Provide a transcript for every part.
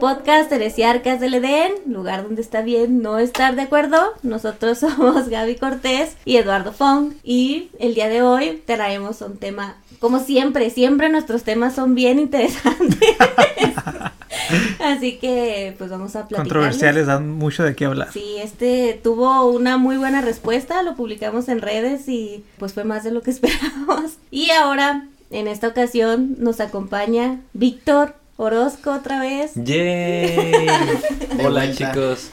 Podcast Heresiarcas del Edén, lugar donde está bien no estar de acuerdo. Nosotros somos Gaby Cortés y Eduardo Fong y el día de hoy traemos un tema, como siempre, siempre nuestros temas son bien interesantes. Así que pues vamos a platicar. Controversiales, dan mucho de qué hablar. Sí, este tuvo una muy buena respuesta, lo publicamos en redes y pues fue más de lo que esperábamos. Y ahora, en esta ocasión, nos acompaña Víctor Orozco otra vez. ¡Yay! Hola chicos.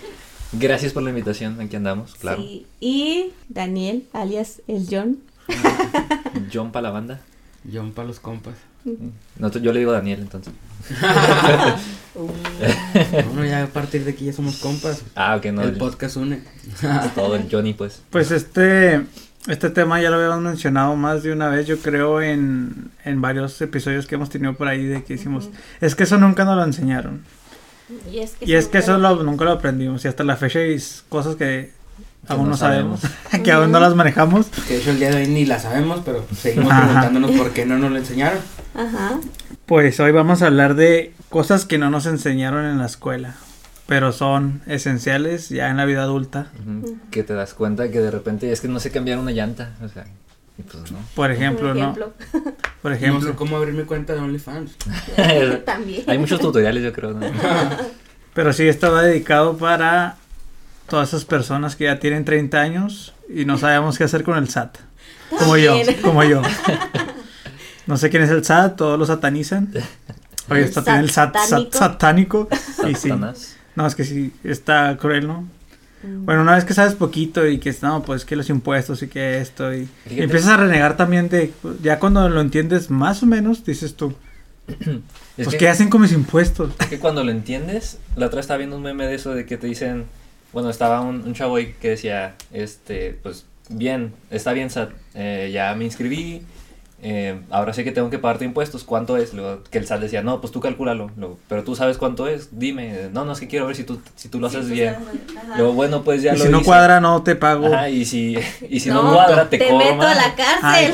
Gracias por la invitación, aquí andamos, claro. Sí, y Daniel, alias el John. John para la banda. John para los compas. No, yo le digo Daniel entonces. bueno, ya a partir de aquí ya somos compas. Ah, ok, no. El podcast une. Todo el Johnny, pues. Pues este, este tema ya lo habíamos mencionado más de una vez, yo creo, en, en varios episodios que hemos tenido por ahí de que hicimos. Es que eso nunca nos lo enseñaron. Y es que, Y es que eso nunca lo- nunca lo aprendimos. Y hasta la fecha hay cosas que aún no no sabemos, sabemos. que aún no las manejamos. Que de hecho el día de hoy ni la sabemos, pero seguimos Ajá. preguntándonos por qué no nos lo enseñaron. Ajá. Pues hoy vamos a hablar de cosas que no nos enseñaron en la escuela, pero son esenciales ya en la vida adulta. Que te das cuenta que de repente es que no sé cambiar una llanta. O sea, y pues no. Por ejemplo, ¿no? ejemplo. Por No sé ejemplo. cómo abrir mi cuenta de OnlyFans. También. Hay muchos tutoriales, yo creo. ¿no? Pero sí, esto va dedicado para todas esas personas que ya tienen 30 años y no sabemos qué hacer con el SAT. Como yo, como yo. No sé quién es el SAT, todos lo satanizan. Oye, tiene el SAT, SAT Satánico. satánico. Y sí. No, es que sí, está cruel, ¿no? Mm. Bueno, una vez que sabes poquito y que no, pues que los impuestos y que esto y, empiezas a renegar también de ya cuando lo entiendes más o menos dices tú, Es pues que- qué hacen con mis impuestos. Es que cuando lo entiendes, la otra vez estaba viendo un meme de eso de que te dicen, bueno, estaba un, un chavo ahí que decía, este, pues bien, está bien, SAT, eh, ya me inscribí, eh, ahora sé que tengo que pagarte impuestos, ¿cuánto es? Luego, que el SAT decía, no, pues tú calcúlalo, Luego, pero tú sabes cuánto es, dime, no, no, es que quiero ver si tú, si tú lo haces Sí, bien. pues, ajá. Luego, bueno, pues ya y lo si no cuadra no te pago. Ajá, y si, y si no, No, cuadra, te, te cobro meto a la cárcel. Ay,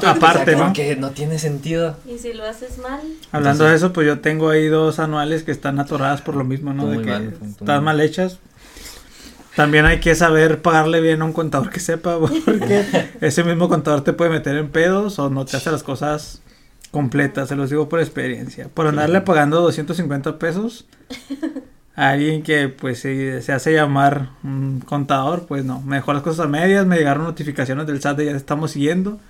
tú- aparte, ¿no? Que no tiene sentido. Y si lo haces mal. Hablando de eso, pues yo tengo ahí dos anuales que están atoradas por lo mismo, ¿no? De que mal, están mal hechas. También hay que saber pagarle bien a un contador que sepa, porque ese mismo contador te puede meter en pedos o no te hace las cosas completas, se los digo por experiencia. Por andarle pagando 250 pesos a alguien que pues se, se hace llamar un contador, pues no, me dejó las cosas a medias, me llegaron notificaciones del SAT de ya te estamos siguiendo.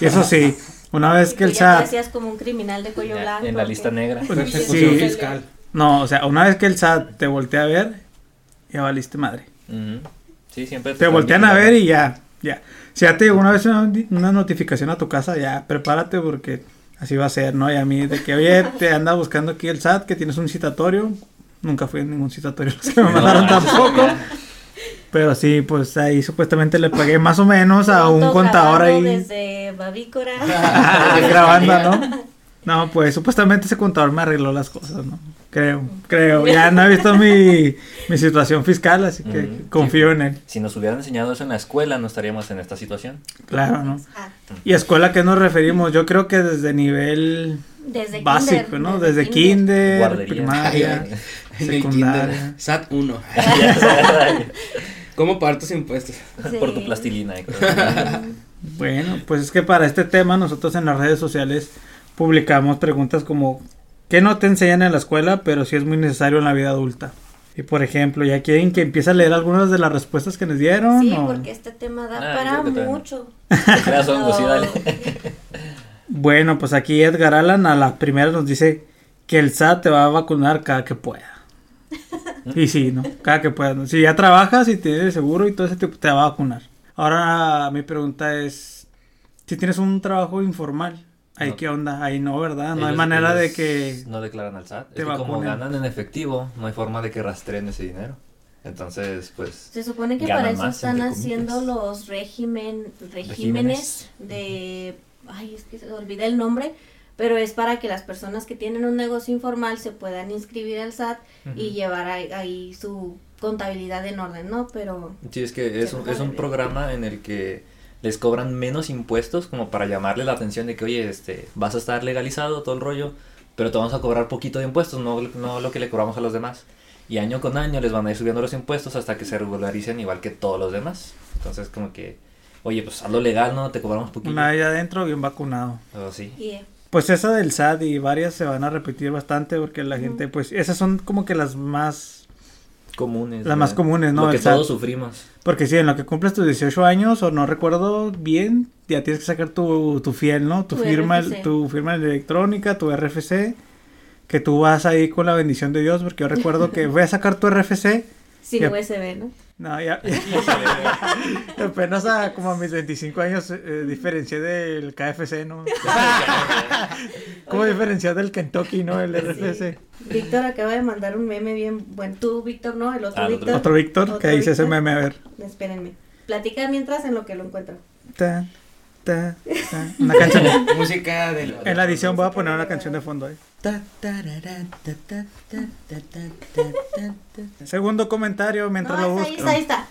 Y eso sí, una vez que el ya te SAT hacías como un criminal de cuello blanco. en la lista negra. Pues, sí. fiscal. No, o sea, una vez que el SAT te voltea a ver, ya valiste madre. Ujú. Sí, siempre Te voltean a ver y ya, ya. Si ya te llegó una vez una, una notificación a tu casa, ya, prepárate porque así va a ser, ¿no? Y a mí, de que, oye, te anda buscando aquí el SAT, que tienes un citatorio. Nunca fui en ningún citatorio, los que me mandaron No, tampoco. Pero sí, pues ahí supuestamente le pagué más o menos a un contador ahí. Desde Bavícora. grabando, ¿no? No, pues supuestamente ese contador me arregló las cosas, ¿no? Creo, creo. Ya no he visto mi, mi situación fiscal, así que Mm, confío en él. Si nos hubieran enseñado eso en la escuela, no estaríamos en esta situación. Claro, ¿no? Exacto. ¿Y a escuela a qué nos referimos? Yo creo que desde nivel Desde básico, kinder, ¿no? Desde kinder, Guardería. primaria, secundaria. kinder. SAT 1. ¿Cómo pagar tus impuestos? Por tu plastilina. Bueno, pues es que para este tema nosotros en las redes sociales publicamos preguntas como ¿qué no te enseñan en la escuela pero sí es muy necesario en la vida adulta? Y por ejemplo, ¿ya quieren que empiece a leer algunas de las respuestas que nos dieron? Sí, o- porque este tema da Ah, para mucho. Te creas hongo, sí, dale. Bueno, pues aquí Edgar Allan a la primera nos dice que el SAT te va a vacunar cada que pueda. Y sí, ¿no? Cada que pueda. ¿no? Si ya trabajas y tienes seguro y todo ese tipo, te va a vacunar. Ahora mi pregunta es, si tienes un trabajo informal, ¿ahí No. qué onda? Ahí no, ¿verdad? No hay manera de que... No declaran al SAT. te es que como ganan en efectivo, no hay forma de que rastreen ese dinero. Entonces, pues... Se supone que para eso están haciendo los régimen, regímenes Regímenes. de... Ay, es que se olvidé el nombre, pero es para que las personas que tienen un negocio informal se puedan inscribir al SAT y llevar ahí, ahí su contabilidad en orden, ¿no? Pero Sí, es que es un, es un programa en el que les cobran menos impuestos como para llamarle la atención de que, oye, este, vas a estar legalizado todo el rollo, pero te vamos a cobrar poquito de impuestos, no, no lo que le cobramos a los demás. Y año con año les van a ir subiendo los impuestos hasta que se regularicen igual que todos los demás. Entonces, como que, oye, pues hazlo legal, ¿no? Te cobramos poquito. Una vez adentro, bien vacunado. O sí. Y, Pues esa del SAT y varias se van a repetir bastante porque la gente, pues, esas son como que las más... Comunes. Las más comunes, ¿no? Lo que todos sufrimos. Porque sí, en lo que cumples tus 18 años, o no recuerdo bien, ya tienes que sacar tu, tu fiel, ¿no? Tu, Tu firma, RFC. tu firma electrónica, tu RFC, que tú vas ahí con la bendición de Dios, porque yo recuerdo que voy a sacar tu RFC. Sin. USB, ¿no? No, ya. Apenas a como a mis 25 años eh, diferencié del KFC, ¿no? como diferencié del Kentucky, ¿no? El RFC. Víctor acaba de mandar un meme bien bueno. Tú, Víctor, ¿no? El otro Ah, Víctor. Otro Víctor, que dice ese meme, a ver. Espérenme. Platica mientras en lo que lo encuentro. Ta, ta, ta. Una canción. Música del. En la edición voy a poner una canción de fondo ahí. Segundo comentario mientras No, lo está ahí, busco. está, ahí está.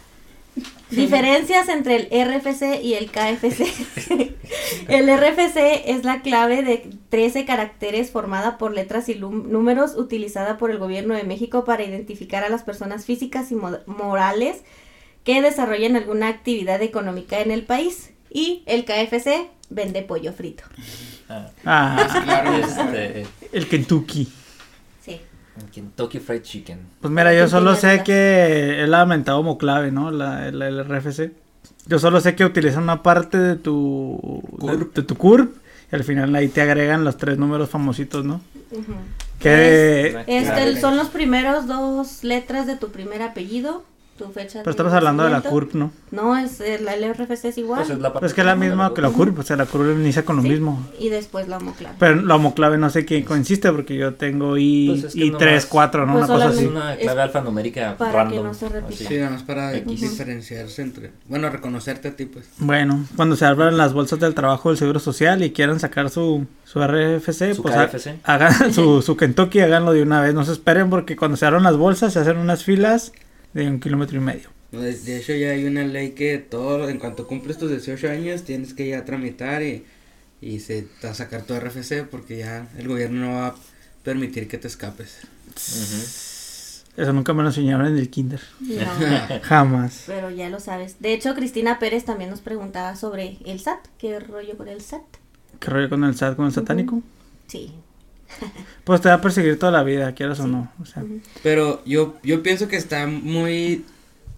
Diferencias entre el RFC y el KFC. el RFC es la clave de 13 caracteres formada por letras y números utilizada por el gobierno de México para identificar a las personas físicas y mo- morales que desarrollan alguna actividad económica en el país. Y el KFC vende pollo frito. Ah, Ah, Claro, este, el Kentucky. Sí. Kentucky Fried Chicken. Pues mira, yo solo sé que él ha aumentado como clave, ¿no? La, el, el RFC. Yo solo sé que utilizan una parte de tu de, CURP. de tu CURP y al final ahí te agregan los tres números famositos, ¿no? Ujú. Que Este, son los primeros dos letras de tu primer apellido, tu fecha pero estamos hablando de la. CURP, ¿no? No, es el, el RFC es igual. Pues es la Pues es que es la misma que la CURP, o sea, la CURP inicia con lo Sí, mismo. Y después la homoclave. Pero la homoclave no sé qué consiste porque yo tengo I, Pues es que I nomás- 3, 4, ¿no? Pues una cosa Es así. solamente- una Es clave alfanumérica para random. que no se repita. Sí, nada más para X. diferenciarse entre. Bueno, reconocerte a ti, pues. Bueno, cuando se abran las bolsas del trabajo del Seguro Social y quieran sacar su, su RFC, Su pues ha- KFC. hagan su, su Kentucky, háganlo de una vez. No se esperen porque cuando se abran las bolsas se hacen unas filas de un kilómetro y medio. De, de hecho, ya hay una ley que todo, en cuanto cumples tus 18 años, tienes que ya tramitar y, y se a sacar tu RFC porque ya el gobierno no va a permitir que te escapes. Eso nunca me lo enseñaron en el kinder. No, Jamás. pero ya lo sabes. De hecho, Cristina Pérez también nos preguntaba sobre el SAT. ¿Qué rollo con el SAT? ¿Qué rollo con el SAT, con el satánico? Sí. Pues te va a perseguir toda la vida, quieras o no. O sea. Pero yo, yo pienso que está muy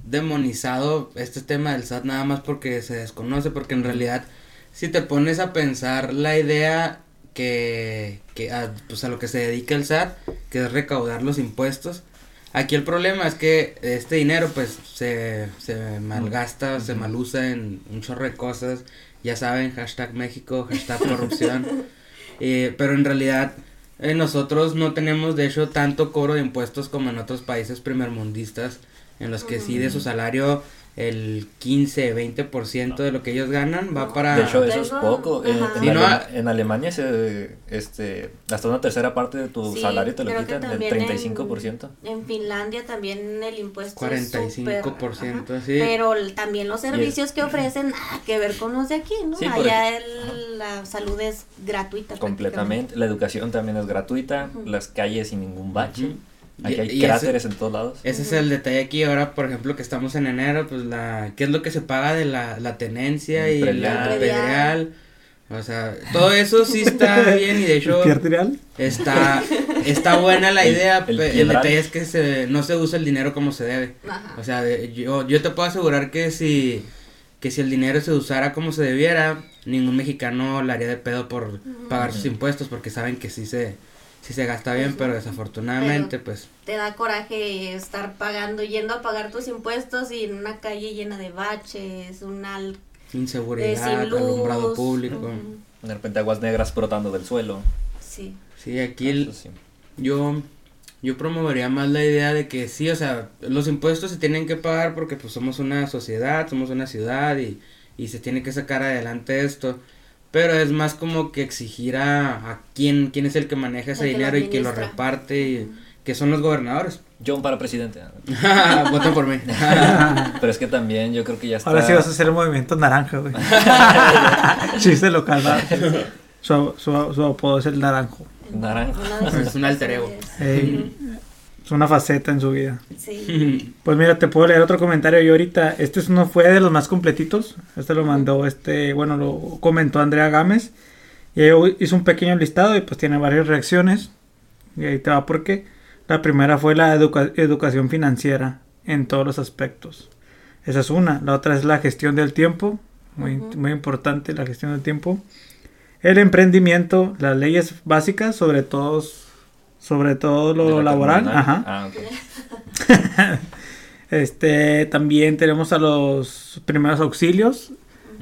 demonizado este tema del SAT nada más porque se desconoce, porque en realidad si te pones a pensar la idea que, que a, pues a lo que se dedica el SAT, que es recaudar los impuestos, aquí el problema es que este dinero pues se, se malgasta, se malusa en un chorro de cosas, ya saben, hashtag México, hashtag corrupción, eh, pero en realidad eh, nosotros no tenemos de hecho tanto cobro de impuestos como en otros países primermundistas en los que sí de su salario el 15, 20% de lo que ellos ganan va para... De hecho, eso es poco. En, ajá. en no, Alema- en Alemania, se, este, hasta una tercera parte de tu Sí, salario te lo quitan, el también en- 35%. En Finlandia también el impuesto es 45%, súper, ajá. sí. Pero también los servicios que ofrecen nada que ver con los de aquí, ¿no? Sí, Allá el- la salud es gratuita. Completamente. La educación también es gratuita. Las calles sin ningún bache. Aquí hay y ese- cráteres en todos lados. Ese es el detalle aquí ahora, por ejemplo, que estamos en enero, pues la, ¿qué es lo que se paga de la, la tenencia El y predial. la Predial. predial? O sea, todo eso sí está bien y de hecho ¿Qué arterial? está, está buena la idea, El el, detalle es que se, no se usa el dinero como se debe. Ajá. O sea, de- yo, yo te puedo asegurar que si, que si el dinero se usara como se debiera, ningún mexicano le haría de pedo por pagar sus impuestos porque saben que sí se, sí se gasta bien, pero desafortunadamente, pues... Te da coraje estar pagando, yendo a pagar tus impuestos y en una calle llena de baches, una eh, Inseguridad, sin luz. alumbrado público. Ujú. De repente aguas negras brotando del suelo. Sí. Sí, aquí el- sí. yo, yo promovería más la idea de que sí, o sea, los impuestos se tienen que pagar porque pues somos una sociedad, somos una ciudad y, y se tiene que sacar adelante esto. Pero es más como que exigir a, a quién, quién es el que maneja ese El que lo dinero y que lo reparte, y, que son los gobernadores. John para presidente. Voten por mí. Pero es que también yo creo que ya está. Ahora sí vas a hacer el movimiento naranja, güey. Chiste local, ¿verdad? Su, su, su apodo es el naranjo. De Es un alter ego. personalidades. Es una faceta en su vida. Sí. Pues mira, te puedo leer otro comentario yo ahorita. Este es- no fue de los más completitos. Este lo mandó este, bueno, lo comentó Andrea Gámez. Y ella hizo un pequeño listado y pues tiene varias reacciones. Y ahí te va por qué. La primera fue la educa- educación financiera en todos los aspectos. Esa es una. La otra es la gestión del tiempo. Muy, Ujú. muy importante la gestión del tiempo. El emprendimiento, las leyes básicas, sobre todo, sobre todo lo la laboral. Ajá. Ah, ok. Este, también tenemos a los primeros auxilios.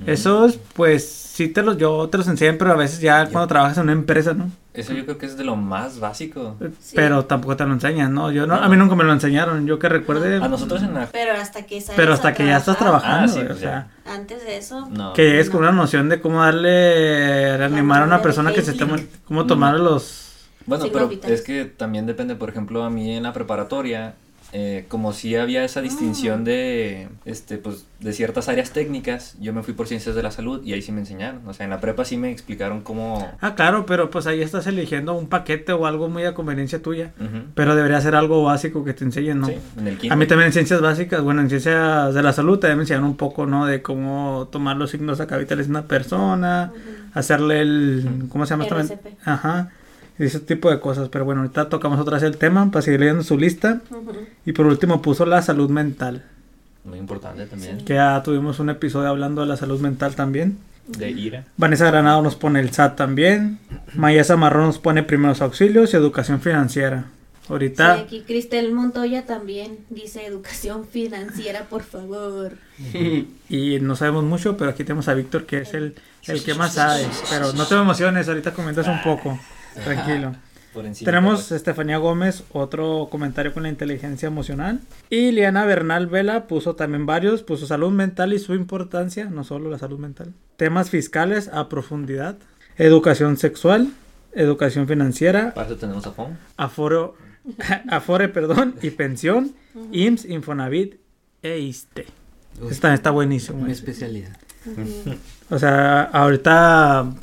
Esos, pues, sí te los, yo te los enseñan, pero a veces ya Yo- cuando trabajas en una empresa, ¿no? Eso yo creo que es de lo más básico. Sí. Pero tampoco te lo enseñan, ¿no? Yo no, No. a mí nunca me lo enseñaron, yo que recuerde. A nosotros en la... Pero hasta que Pero hasta que ya estás trabajando, Ah, sí, pues o sea, Antes de eso, No. que llegues con una noción de cómo darle, reanimar a una persona que se mu- cómo tomar los... Bueno, Signos pero vitales. es que también depende, por ejemplo, a mí en la preparatoria, eh, como si había esa distinción de, este, pues, de ciertas áreas técnicas, yo me fui por ciencias de la salud y ahí sí me enseñaron. O sea, en la prepa sí me explicaron cómo... Ah, claro, pero pues ahí estás eligiendo un paquete o algo muy a conveniencia tuya. Pero debería ser algo básico que te enseñen, ¿no? Sí, en el A mí también en ciencias básicas, bueno, en ciencias de la salud también me enseñaron un poco, ¿no? De cómo tomar los signos acá vitales de una persona, hacerle el, ¿cómo se llama? RCP. Ajá, ese tipo de cosas. Pero bueno, ahorita tocamos otra vez el tema para seguir leyendo su lista. Y por último puso la salud mental, Muy importante también. que ya tuvimos un episodio hablando de la salud mental también. De ira. Vanessa Granado nos pone el SAT también. Maya Zamarrón nos pone primeros auxilios y educación financiera. Ahorita... Sí, aquí Cristel Montoya también dice educación financiera, por favor. Y no sabemos mucho, pero aquí tenemos a Víctor que es el, el que más sabe. Pero no te emociones, ahorita comentas un poco. Tranquilo. Por encima. Tenemos Estefanía Gómez, otro comentario con la inteligencia emocional. Y Liana Bernal Vela puso también varios, puso salud mental y su importancia, no solo la salud mental. Temas fiscales a profundidad. Educación sexual, educación financiera, Para eso tenemos a FON. aforo, afore, perdón, y pensión, IMSS, Infonavit e ISTE. Uy, Está, está buenísimo. mi especialidad. O sea, ahorita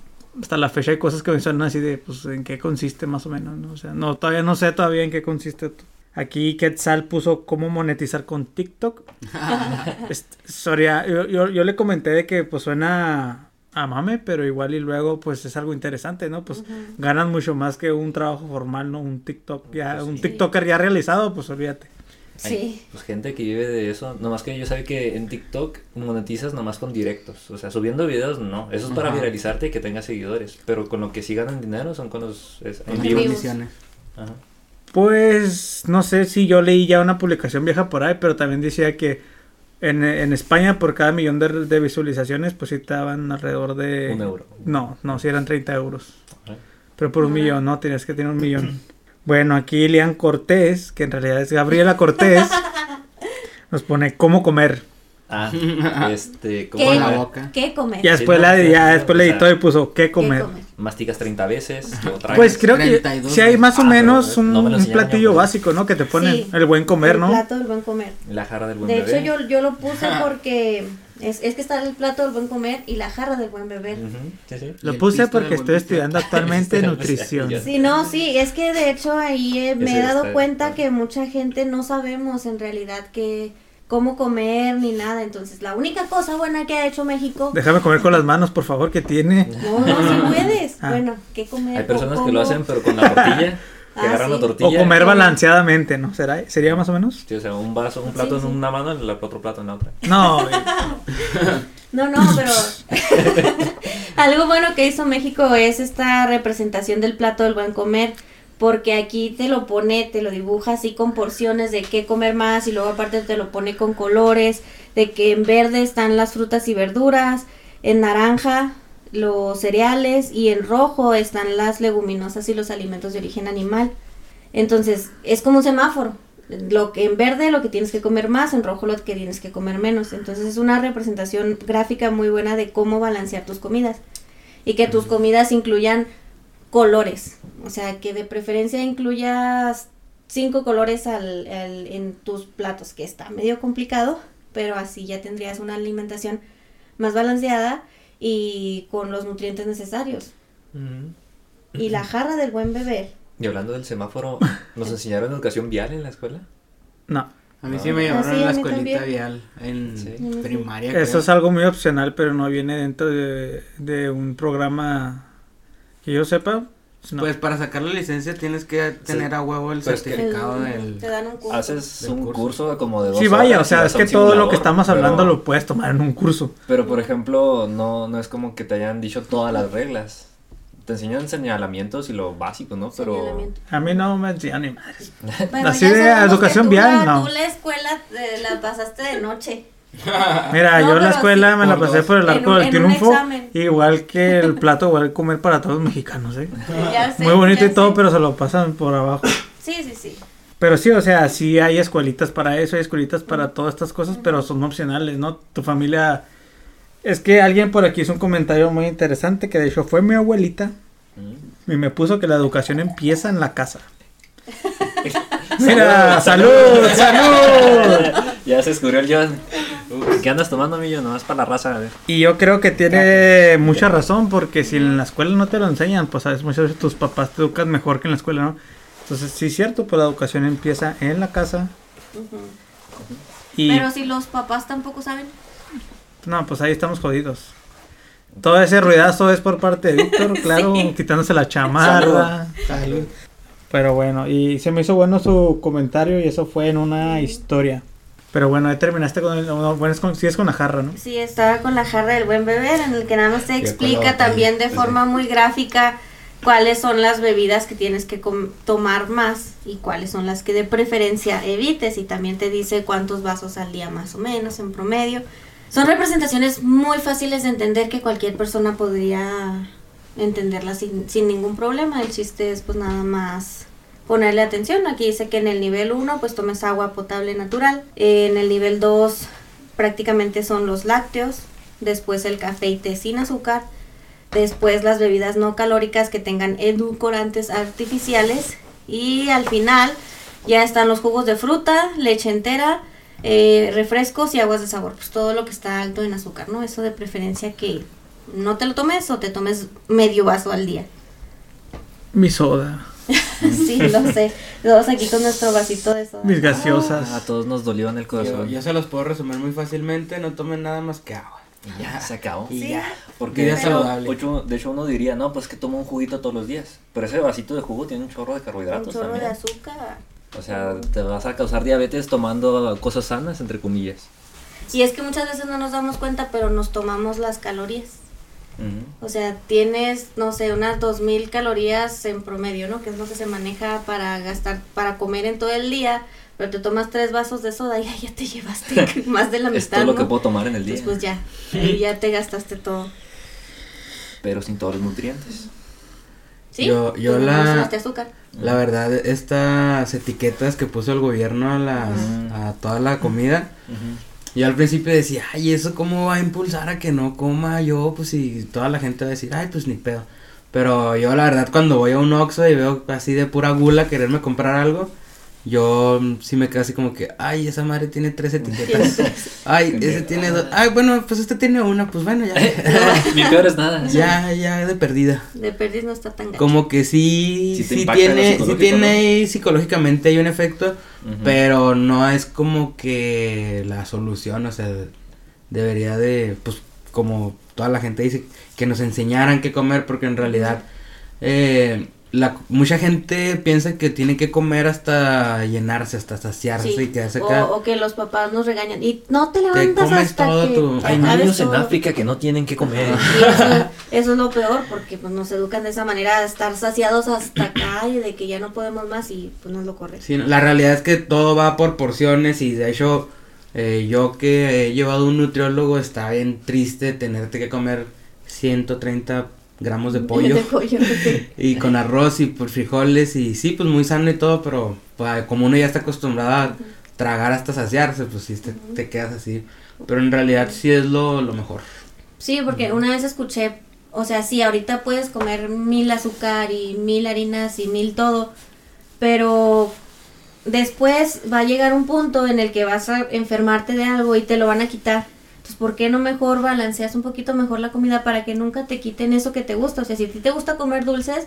hasta la fecha hay cosas que me suenan así de, pues, en qué consiste más o menos, ¿no? O sea, no, todavía no sé todavía en qué consiste. Aquí Quetzal puso cómo monetizar con TikTok. Soria, yo, yo, yo le comenté de que pues suena a mame, pero igual y luego pues es algo interesante, ¿no? Pues ganan mucho más que un trabajo formal, ¿no? Un TikTok ya, Pues un sí. TikToker ya realizado, pues olvídate. Hay, Sí. pues gente que vive de eso. Nomás que yo sabía que en TikTok monetizas nomás con directos. O sea, subiendo videos no. Eso es para Ajá. viralizarte y que tengas seguidores. Pero con lo que sí ganan dinero son con los es- en vivos. Ajá. Pues no sé si yo leí ya una publicación vieja por ahí, pero también decía que en, en España por cada millón de, de visualizaciones pues sí te daban alrededor de... Un euro. No, no, si eran 30 euros. Ajá. Pero por un millón, no, tenías que tener un millón. Bueno, aquí Lian Cortés, que en realidad es Gabriela Cortés, nos pone cómo comer. Ah, este, ¿Qué, ¿cómo la la boca. ¿Qué comer? Ya después, la, ya después sea, editó y puso qué ¿Qué comer. masticas 30 veces? Pues creo que 32 sí hay más o Ah, menos un, no me lo un enseñaron platillo yo, pues. básico, ¿no? Que te ponen Sí. el buen comer, el ¿no? plato del buen comer. La jarra del buen De bebé. hecho, yo, yo lo puse porque es, es que está el plato del buen comer y la jarra del buen beber. Ujú, Sí, sí. Lo puse porque estoy estudiando actualmente nutrición. Sí, no, sí, es que de hecho ahí eh, me he dado cuenta que mucha gente no sabemos en realidad que cómo comer ni nada. Entonces, la única cosa buena que ha hecho México. Déjame comer con las manos, por favor, que tiene. No, no, sí puedes. Ah. Bueno, ¿qué comer? Hay personas ¿Cómo? que lo hacen, pero con la tortilla. Ah, agarran la sí. tortilla. O comer balanceadamente, ¿no? ¿Será? ¿Sería más o menos? Sí, o sea, un vaso, un plato Sí, en una mano y el otro plato en la otra. No, No, no, pero algo bueno que hizo México es esta representación del plato del buen comer, porque aquí te lo pone, te lo dibuja así con porciones de qué comer más y luego aparte te lo pone con colores, de que en verde están las frutas y verduras, en naranja los cereales y en rojo están las leguminosas y los alimentos de origen animal. Entonces, es como un semáforo. Lo que en verde lo que tienes que comer más, en rojo lo que tienes que comer menos. Entonces es una representación gráfica muy buena de cómo balancear tus comidas. Y que tus comidas incluyan colores. O sea, que de preferencia incluyas cinco colores al, al- en tus platos, que está medio complicado, pero así ya tendrías una alimentación más balanceada y con los nutrientes necesarios. y la jarra del buen beber. Y hablando del semáforo, ¿nos enseñaron educación vial en la escuela? No. A mí sí me Ah, llevaron sí, a la escuelita también. vial en Sí. primaria. Eso creo. es algo muy opcional, pero no viene dentro de, de un programa que yo sepa. No. Pues para sacar la licencia tienes que tener a huevo el Pues que- certificado El- del... Te dan un curso. Haces un curso. curso como de dos sí, vaya, o sea, es que todo lo que estamos pero- hablando lo puedes tomar en un curso. Pero, por ejemplo, no, no es como que te hayan dicho todas las reglas. Te enseñan señalamientos y lo básico, ¿no? Pero... A mí no me enseñan ni madres. Así de que educación vial, no. Tú la escuela eh, la pasaste de noche. Mira, No, yo en la escuela sí. me la pasé dos. por el arco del triunfo. Igual que el plato, igual comer para todos los mexicanos, ¿eh? Ya sé, Muy bonito ya y todo, sé. pero se lo pasan por abajo. Sí, sí, sí. Pero sí, o sea, sí hay escuelitas para eso, hay escuelitas para todas estas cosas, pero son opcionales, ¿no? Tu familia... Es que alguien por aquí hizo un comentario muy interesante que de hecho fue mi abuelita Mm. y me puso que la educación empieza en la casa. Mira, salud, salud. ya se descubrió el John. ¿Qué andas tomando, millo? Nomás para la raza, a ver. Y yo creo que tiene mucha razón porque si en la escuela no te lo enseñan, pues sabes, muchas veces tus papás te educan mejor que en la escuela, ¿no? Entonces sí es cierto, pues la educación empieza en la casa y Pero si los papás tampoco saben. no, pues ahí estamos jodidos. Todo ese ruidazo es por parte de Víctor, claro, Sí. quitándose la chamarra. Salud. Pero bueno, y se me hizo bueno su comentario y eso fue en una historia. Pero bueno, ahí terminaste con el... no, bueno, es con, sí es con la jarra, ¿no? Sí, estaba con la jarra del buen beber, en el que nada más te explica también de forma muy gráfica cuáles son las bebidas que tienes que com- tomar más y cuáles son las que de preferencia evites. Y también te dice cuántos vasos al día más o menos en promedio. Son representaciones muy fáciles de entender que cualquier persona podría entenderlas sin, sin ningún problema. El chiste es pues nada más ponerle atención. Aquí dice que en el nivel 1 pues tomes agua potable natural. En el nivel 2 prácticamente son los lácteos. Después el café y té sin azúcar. Después las bebidas no calóricas que tengan edulcorantes artificiales. Y al final ya están los jugos de fruta, leche entera, eh, refrescos y aguas de sabor. Pues todo lo que está alto en azúcar, ¿no? Eso de preferencia que no te lo tomes o te tomes medio vaso al día. Mi soda, sí, lo sé. Todos aquí con nuestro vasito de soda. mis gaseosas. A todos nos dolió en el corazón. yo se los puedo resumir muy fácilmente, no tomen nada más que agua. Y ya, se acabó. Y Sí. ya. Porque hecho, saludable. ocho- de hecho uno diría, no, pues que toma un juguito todos los días. Pero ese vasito de jugo tiene un chorro de Un carbohidratos chorro de azúcar. O sea, te vas a causar diabetes tomando cosas sanas, entre comillas. Y es que muchas veces no nos damos cuenta, pero nos tomamos las calorías. O sea, tienes, no sé, unas 2000 calorías en promedio, ¿no? Que es lo que se maneja para gastar, para comer en todo el día. Pero te tomas tres vasos de soda y ya te llevaste más de la Es mitad. todo lo que puedo tomar en el día. Entonces, pues ya, ahí ya te gastaste todo. Pero sin todos los nutrientes. ¿Sí? Yo- yo Pues la- azúcar. La verdad, estas etiquetas que puso el gobierno a, las, Mm. a toda la comida, Ujú. Yo al principio decía, ay, ¿eso cómo va a impulsar a que no coma yo? Pues si toda la gente va a decir, ay, pues ni pedo. Pero yo la verdad cuando voy a un Oxxo y veo así de pura gula quererme comprar algo, yo sí me quedo así como que, ay, esa madre tiene tres etiquetas. ay, ese tiene dos. Ay, bueno, pues este tiene una, pues bueno, ya. Mi peor es nada. ya, ya de perdida. De perdiz no está tan gacho. Como que sí, Sí tiene, sí tiene ¿no? ahí psicológicamente hay un efecto, Pero no es como que la solución, o sea, debería de, pues, como toda la gente dice, que nos enseñaran qué comer, porque en realidad, eh, la, mucha gente piensa que tiene que comer hasta llenarse, hasta saciarse Sí, y quedarse acá. o que los papás nos regañan. Y no te Te levantas comes hasta todo que tu- te Hay niños en. África que no tienen que comer. Y eso, eso es lo peor porque pues nos educan de esa manera a estar saciados hasta acá y de que ya no podemos más y pues no es lo correcto. Sí, no, la realidad es que todo va por porciones y de hecho eh, yo que he llevado un nutriólogo está bien triste tenerte que comer 130 gramos de pollo De pollo, sí. y con arroz y por frijoles y sí, pues muy sano y todo, pero pues, como uno ya está acostumbrado a tragar hasta saciarse, pues sí te, te quedas así. Pero en realidad sí es lo, lo mejor. Sí, porque una vez escuché, o sea, sí, ahorita puedes comer mil azúcar y mil harinas y mil todo, pero después va a llegar un punto en el que vas a enfermarte de algo y te lo van a quitar. Entonces, ¿por qué no mejor balanceas un poquito mejor la comida para que nunca te quiten eso que te gusta? O sea, si a ti te gusta comer dulces,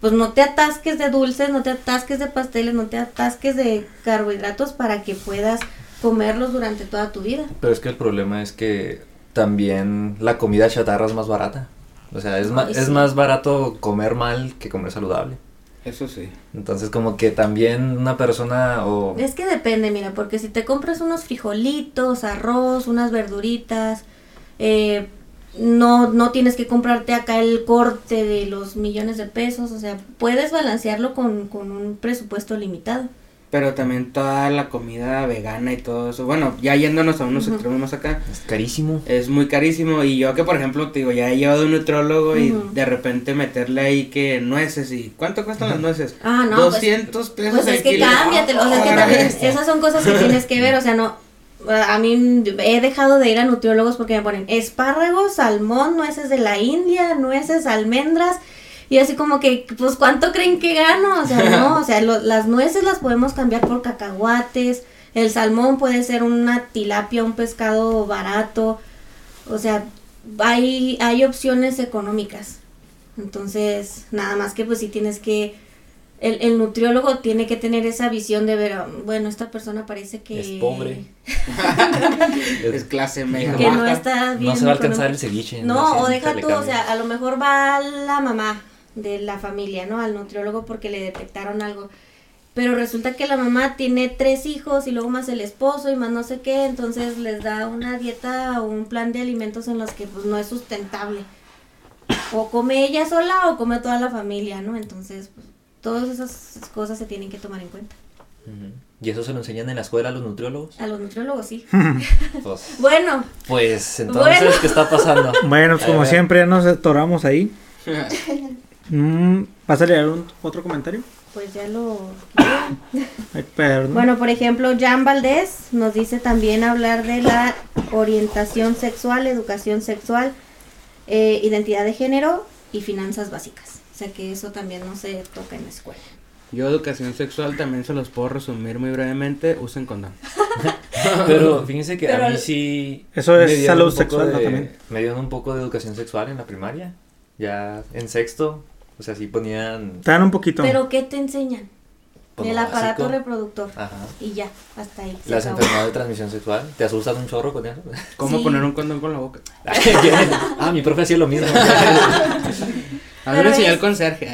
pues no te atasques de dulces, no te atasques de pasteles, no te atasques de carbohidratos para que puedas comerlos durante toda tu vida. Pero es que el problema es que también la comida chatarra es más barata. O sea, es, ma- Ay, es sí. más barato comer mal que comer saludable. Eso sí. Entonces como que también una persona o... Es que depende, mira, porque si te compras unos frijolitos, arroz, unas verduritas, eh, no, no tienes que comprarte acá el corte de los millones de pesos, o sea, puedes balancearlo con, con un presupuesto limitado. Pero también toda la comida vegana y todo eso. Bueno, ya yéndonos a unos extremos más acá. Es carísimo. Es muy carísimo y yo que por ejemplo te digo ya he llevado un nutrólogo y de repente meterle ahí que nueces y ¿cuánto cuestan las nueces? Ah, no, pues- 200 pesos Pues es que kilo. cámbiatelo, o sea, es que Ah, también esas son cosas que tienes que ver, o sea, no, a mí he dejado de ir a nutriólogos porque me ponen espárragos, salmón, nueces de la India, nueces, almendras, y así como que, pues, ¿cuánto creen que gano? O sea, no, o sea, lo- las nueces las podemos cambiar por cacahuates, el salmón puede ser una tilapia, un pescado barato, o sea, hay, hay opciones económicas. Entonces, nada más que pues sí tienes que, el, el nutriólogo tiene que tener esa visión de ver, um, bueno, esta persona parece que... Es pobre. Es clase media Que no está bien. No se va a alcanzar el ceviche. No, o sé, deja tú, o sea, a lo mejor va la mamá de la familia, ¿no? Al nutriólogo porque le detectaron algo. Pero resulta que la mamá tiene tres hijos y luego más el esposo y más no sé qué, entonces les da una dieta o un plan de alimentos en los que pues no es sustentable. O come ella sola o come toda la familia, ¿no? Entonces, pues, todas esas cosas se tienen que tomar en cuenta. ¿Y eso se lo enseñan en la escuela a los nutriólogos? A los nutriólogos sí. Pues, Bueno, pues entonces, Bueno. ¿qué está pasando? Bueno, pues como siempre ya nos atoramos ahí. Mm, ¿Vas a leer un- otro comentario? pues ya lo... Ay, perdón. Bueno, por ejemplo, Jan Valdés nos dice también hablar de la orientación sexual, educación sexual, eh, identidad de género y finanzas básicas. O sea que eso también no se toca en la escuela. Yo educación sexual también se los puedo resumir muy brevemente, usen condón. Pero fíjense que Pero a mí sí... Eso es salud sexual, ¿no? de- También. Me dieron un poco de educación sexual en la primaria. Ya en sexto, o sea, sí ponían... Te dan un poquito. Pero ¿qué te enseñan? pues, El aparato reproductor. Ajá. Y ya, hasta ahí. Las enfermedades de transmisión sexual. ¿Te asustan un chorro con eso? ¿Cómo Sí. poner un condón con la boca? ah, mi profe hacía lo mismo. A ver, enseñé es- al conserje.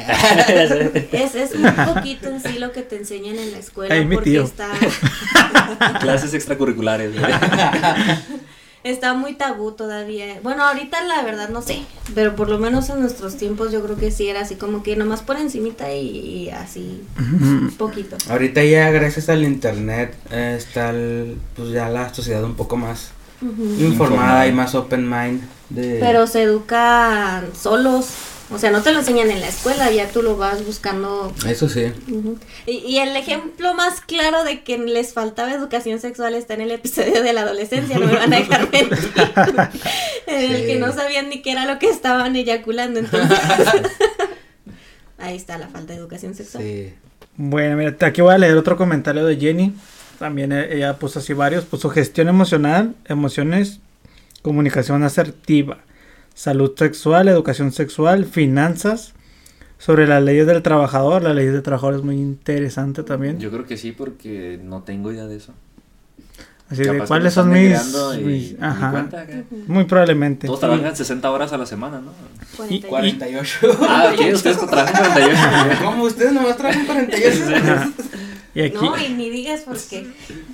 Es, es muy poquito en sí lo que te enseñan en la escuela Ay, mi porque tío. está, Clases extracurriculares. Está muy tabú todavía. Bueno, ahorita la verdad no sé, pero por lo menos en nuestros tiempos yo creo que sí era así como que nomás por encimita y, y así poquito. Ahorita ya gracias al internet eh, está el- pues ya la sociedad un poco más Informada. y más open mind de Pero se educan solos. O sea, no te lo enseñan en la escuela, ya tú lo vas buscando. eso sí. Y, y el ejemplo más claro de que les faltaba educación sexual está en el episodio de la adolescencia, no me van a dejar mentir. en el Sí. que no sabían ni qué era lo que estaban eyaculando. Entonces, ahí está la falta de educación sexual. Sí. Bueno, mira, aquí voy a leer otro comentario de Jenny. También e- ella puso así varios. Puso gestión emocional, emociones, comunicación asertiva, salud sexual, educación sexual, finanzas. Sobre las leyes del trabajador. La ley del trabajador es muy interesante también. Yo creo que sí, porque no tengo idea de eso. Así Capaz de que cuáles son mis... negreando y mis- ni ajá. cuenta acá. Muy probablemente. Todos trabajan 60 horas a la semana, ¿no? Y- 48. 48. Ah, ok, ustedes trabajan 48. ¿Cómo ustedes nomás trabajan 48? Ajá. Y aquí, No, y ni digas por qué.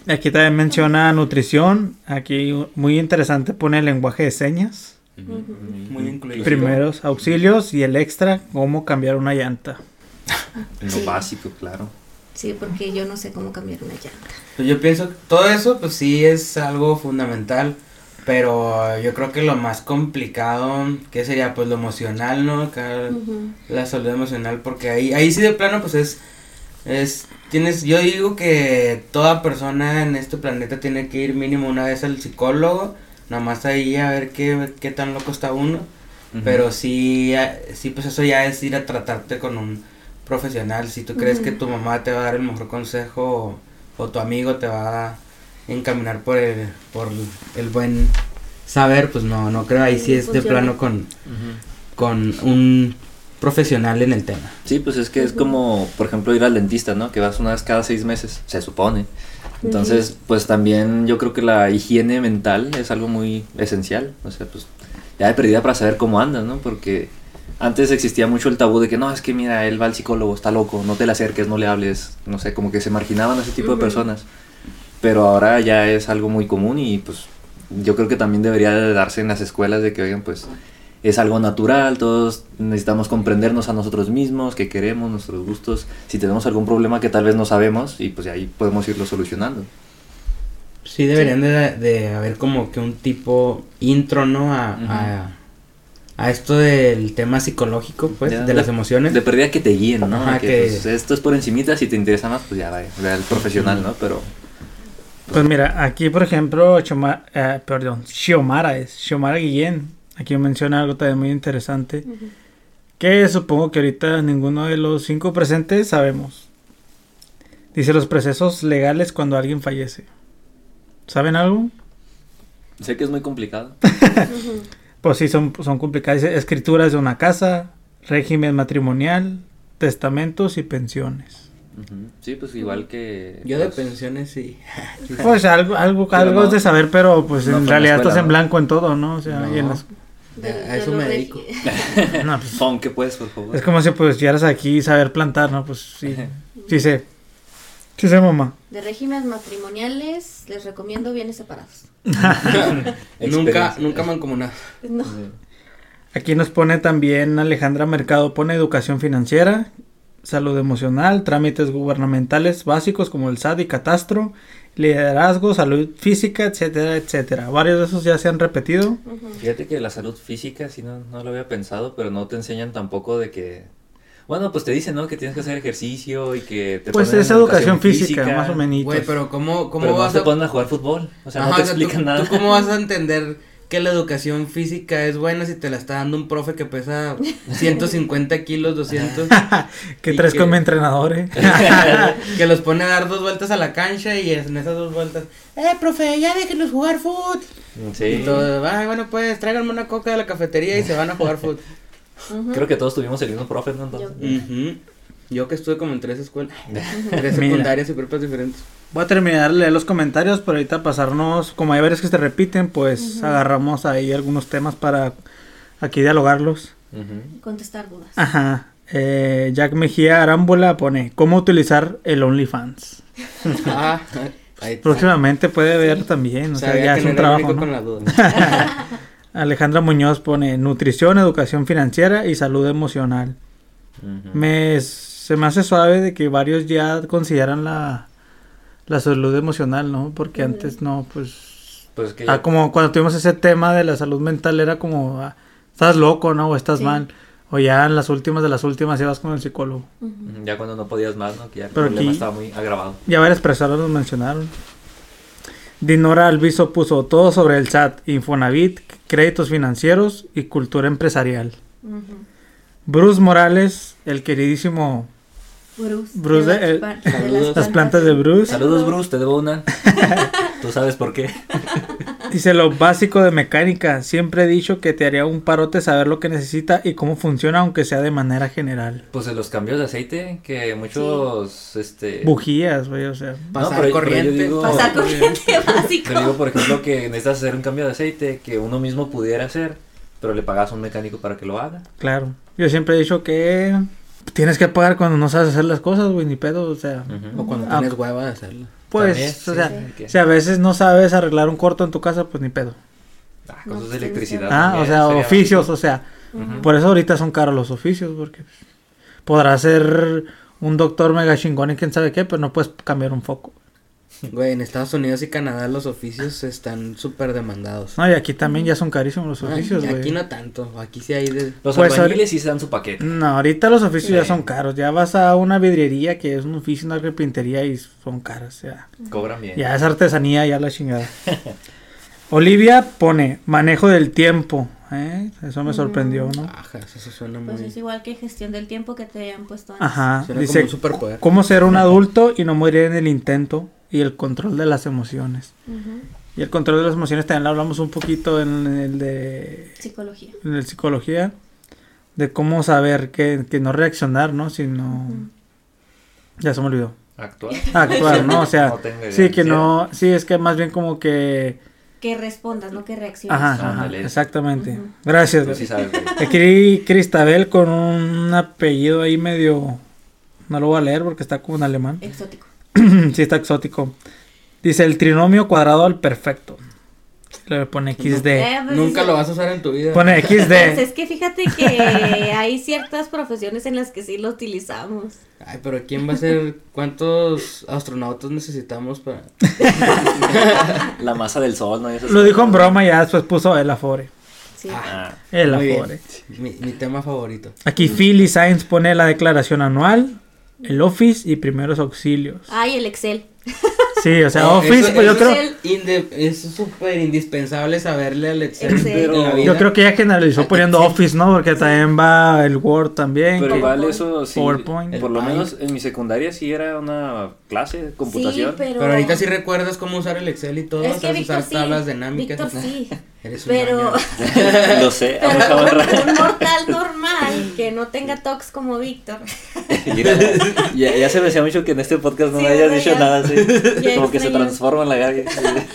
aquí también menciona nutrición. Aquí muy interesante pone el lenguaje de señas. Muy incluido. Primeros auxilios y el extra, cómo cambiar una llanta. Lo Sí. básico, claro. Sí, porque yo no sé cómo cambiar una llanta. Pues yo pienso que todo eso, pues sí es algo fundamental. Pero yo creo que lo más complicado, ¿qué sería? Pues lo emocional, ¿no? Acá la salud emocional, porque ahí, ahí sí de plano, pues es, es, tienes, yo digo que toda persona en este planeta tiene que ir mínimo una vez al psicólogo, nomás ahí a ver qué, qué tan loco está uno, Ujú. pero sí, sí, pues eso ya es ir a tratarte con un profesional, si tú crees Ujú. que tu mamá te va a dar el mejor consejo o, o tu amigo te va a encaminar por el, por el buen saber, pues no, no creo, ahí sí es de plano con Ujú. con un profesional en el tema. Sí, pues es que es como, por ejemplo, ir al dentista, ¿no? Que vas una vez cada seis meses, se supone. Entonces, pues también yo creo que la higiene mental es algo muy esencial. O sea, pues ya de perdida para saber cómo andas, ¿no? Porque antes existía mucho el tabú de que no, es que mira, él va al psicólogo, está loco, no te le acerques, no le hables. No sé, como que se marginaban a ese tipo de Ujú. personas. Pero ahora ya es algo muy común y pues yo creo que también debería de darse en las escuelas de que, oigan, pues es algo natural, todos necesitamos comprendernos a nosotros mismos, qué queremos, nuestros gustos, si tenemos algún problema que tal vez no sabemos y pues ahí podemos irlo solucionando. Sí, deberían de, de haber como que un tipo intro, ¿no? A, a, a esto del tema psicológico, pues, Ya, de las emociones. De perdida que te guíen, ¿no? Ajá, que- pues, esto es por encimita, si te interesa más, pues ya vaya, vea el profesional, ¿no? Pero Pues mira, aquí por ejemplo, Choma- eh, perdón, Xiomara es, Xiomara Guillén, aquí menciona algo también muy interesante, que supongo que ahorita ninguno de los cinco presentes sabemos. Dice los procesos legales cuando alguien fallece. ¿Saben algo? sé que es muy complicado. Pues sí, son, son complicadas. Dice, escrituras de una casa, régimen matrimonial, testamentos y pensiones. Sí, pues igual que... Yo de pues, pensiones sí. Pues algo, algo, algo no- es de saber, pero pues no en realidad escuela, estás en blanco en todo, ¿no? O sea, No. y en las- De- A eso me dedico. no, pues, Pon que puedes, por favor. es como si pues llegaras aquí y saber plantar, ¿no? Pues sí, sí sé. Sí sé, mamá. De regímenes matrimoniales, les recomiendo bienes separados. nunca, nunca mancomunado. No. Aquí nos pone también Alejandra Mercado, pone educación financiera, salud emocional, trámites gubernamentales básicos como el SAT y catastro, liderazgo, salud física, etcétera, etcétera. Varios de esos ya se han repetido. Fíjate que la salud física, sí, no, no lo había pensado, pero no te enseñan tampoco de que... Bueno, pues te dicen, ¿no? Que tienes que hacer ejercicio y que te Pues ponen es educación física, más o menos. Güey, pero ¿cómo, cómo Pero no vas te a... ponen a jugar fútbol, o sea, Ajá, no te o sea, tú- explican nada. ¿Tú cómo vas a entender que la educación física es buena si te la está dando un profe que pesa 150 kilos, 200? que y tres que- con mi entrenador, eh. que los pone a dar dos vueltas a la cancha y en esas dos vueltas, eh, profe, ya déjenos jugar fútbol. Sí, Y todo, ay, bueno, pues tráiganme una coca de la cafetería y se van a jugar fútbol. Creo que todos tuvimos el mismo profe, ¿no? Entonces, Ujú. Yo que estuve como en tres escuelas, tres Mira. secundarias y prepas diferentes. Voy a terminar de leer los comentarios, pero ahorita pasarnos, como hay varios que se repiten, pues agarramos ahí algunos temas para aquí dialogarlos. ujú. Contestar dudas. Ajá. Eh, Jack Mejía Arámbula pone, ¿cómo utilizar el OnlyFans? Ah. Próximamente puede ver también, o sea, ya es un trabajo. único ¿no? con la duda. Alejandra Muñoz pone nutrición, educación financiera y salud emocional. Me, se me hace suave de que varios ya consideran la, la salud emocional, ¿no? Porque antes no, pues... Pues que Ah, como cuando tuvimos ese tema de la salud mental era como, ah, estás loco, ¿no? O estás Sí. mal. O ya en las últimas de las últimas ibas con el psicólogo. Ya cuando no podías más, ¿no? Que ya el Pero problema aquí- estaba muy agravado. Ya varias personas los mencionaron. Dinora Alviso puso todo sobre el SAT, Infonavit, créditos financieros y cultura empresarial. Bruce Morales, el queridísimo Bruce. Bruce de de- las de plantas de Bruce. Saludos, Bruce, te debo una. Tú sabes por qué. Dice lo básico de mecánica. Siempre he dicho que te haría un parote saber lo que necesita y cómo funciona, aunque sea de manera general. Pues de los cambios de aceite, que muchos, este... Bujías, güey, o sea. Pasar pero- pero corriente. digo- Pasar corriente básico. Pero digo, por ejemplo, que necesitas hacer un cambio de aceite que uno mismo pudiera hacer, pero le pagas a un mecánico para que lo haga. Claro. Yo siempre he dicho que tienes que pagar cuando no sabes hacer las cosas, güey, ni pedo, o sea. O cuando Ah, tienes hueva de hacerlo. Pues, También, o sí, sea, sí, si a veces no sabes arreglar un corto en tu casa, pues ni pedo. Ah, cosas de electricidad. Ah, también, o sea, oficios, o sea. Por eso ahorita son caros los oficios, porque podrás ser un doctor mega chingón y quién sabe qué, pero no puedes cambiar un foco. Güey, en Estados Unidos y Canadá los oficios están súper demandados. No, y aquí también ya son carísimos los oficios, güey. aquí no tanto, aquí sí hay de... Los Pues, albañiles sí se dan su paquete. No, ahorita los oficios ya son caros. Ya vas a una vidriería que es un oficio, una carpintería y son caros. O sea, Cobran bien. ya es artesanía, ya la chingada. Olivia pone manejo del tiempo. ¿eh? Eso me sorprendió, ¿no? Ajá, eso suena Pues muy... es igual que gestión del tiempo que te hayan puesto antes. Ajá. Suena como Dice, un superpoder. ¿cómo ser un adulto y no morir en el intento y el control de las emociones? Y el control de las emociones también lo hablamos un poquito en el de Psicología. en el psicología. de cómo saber que, que no reaccionar, ¿no? Sino... Ya se me olvidó. Actual. Actuar, ¿no? O sea, No sí, que no... Sí, es que más bien como que... Que respondas, no que reacciones. Ajá, exactamente. Gracias. Tú sí sabes, Cristabel con un apellido ahí medio... No lo voy a leer porque está como en alemán. Exótico. sí, está exótico. Dice el trinomio cuadrado al perfecto. Le pone XD. Eh, pues, Nunca lo vas a usar en tu vida. Pone Pues XD. es que fíjate que hay ciertas profesiones en las que sí lo utilizamos. Ay, pero ¿quién va a ser? ¿Cuántos astronautas necesitamos para...? La masa del sol, ¿no? Lo dijo en broma y ya después puso el Afore. Sí. Ah, El Muy bien. Afore. Mi, mi tema favorito. Aquí Philly Science pone la declaración anual, el Office y primeros auxilios. Ay, el Excel. Sí, o sea, No, Office, eso- pues yo eso creo, es súper indispensable saberle al Excel Excel. en la vida. yo creo que ya generalizó Al poniendo Excel. Office, ¿no? Porque también va el Word también. Pero igual eso sí. PowerPoint. Por lo menos en mi secundaria sí era una clase de Sí, computación. pero... Pero ahorita sí recuerdas cómo usar el Excel y todo, Es que sabes Víctor usar sí. tablas dinámicas. Víctor sí. Eres un Pero... Lo sé. Pero un, un mortal normal que no tenga tox como Víctor. Ya, ya se me hacía mucho que en este podcast no Sí, me hayas dicho Ya- nada así. Como que se transforma en la gaga.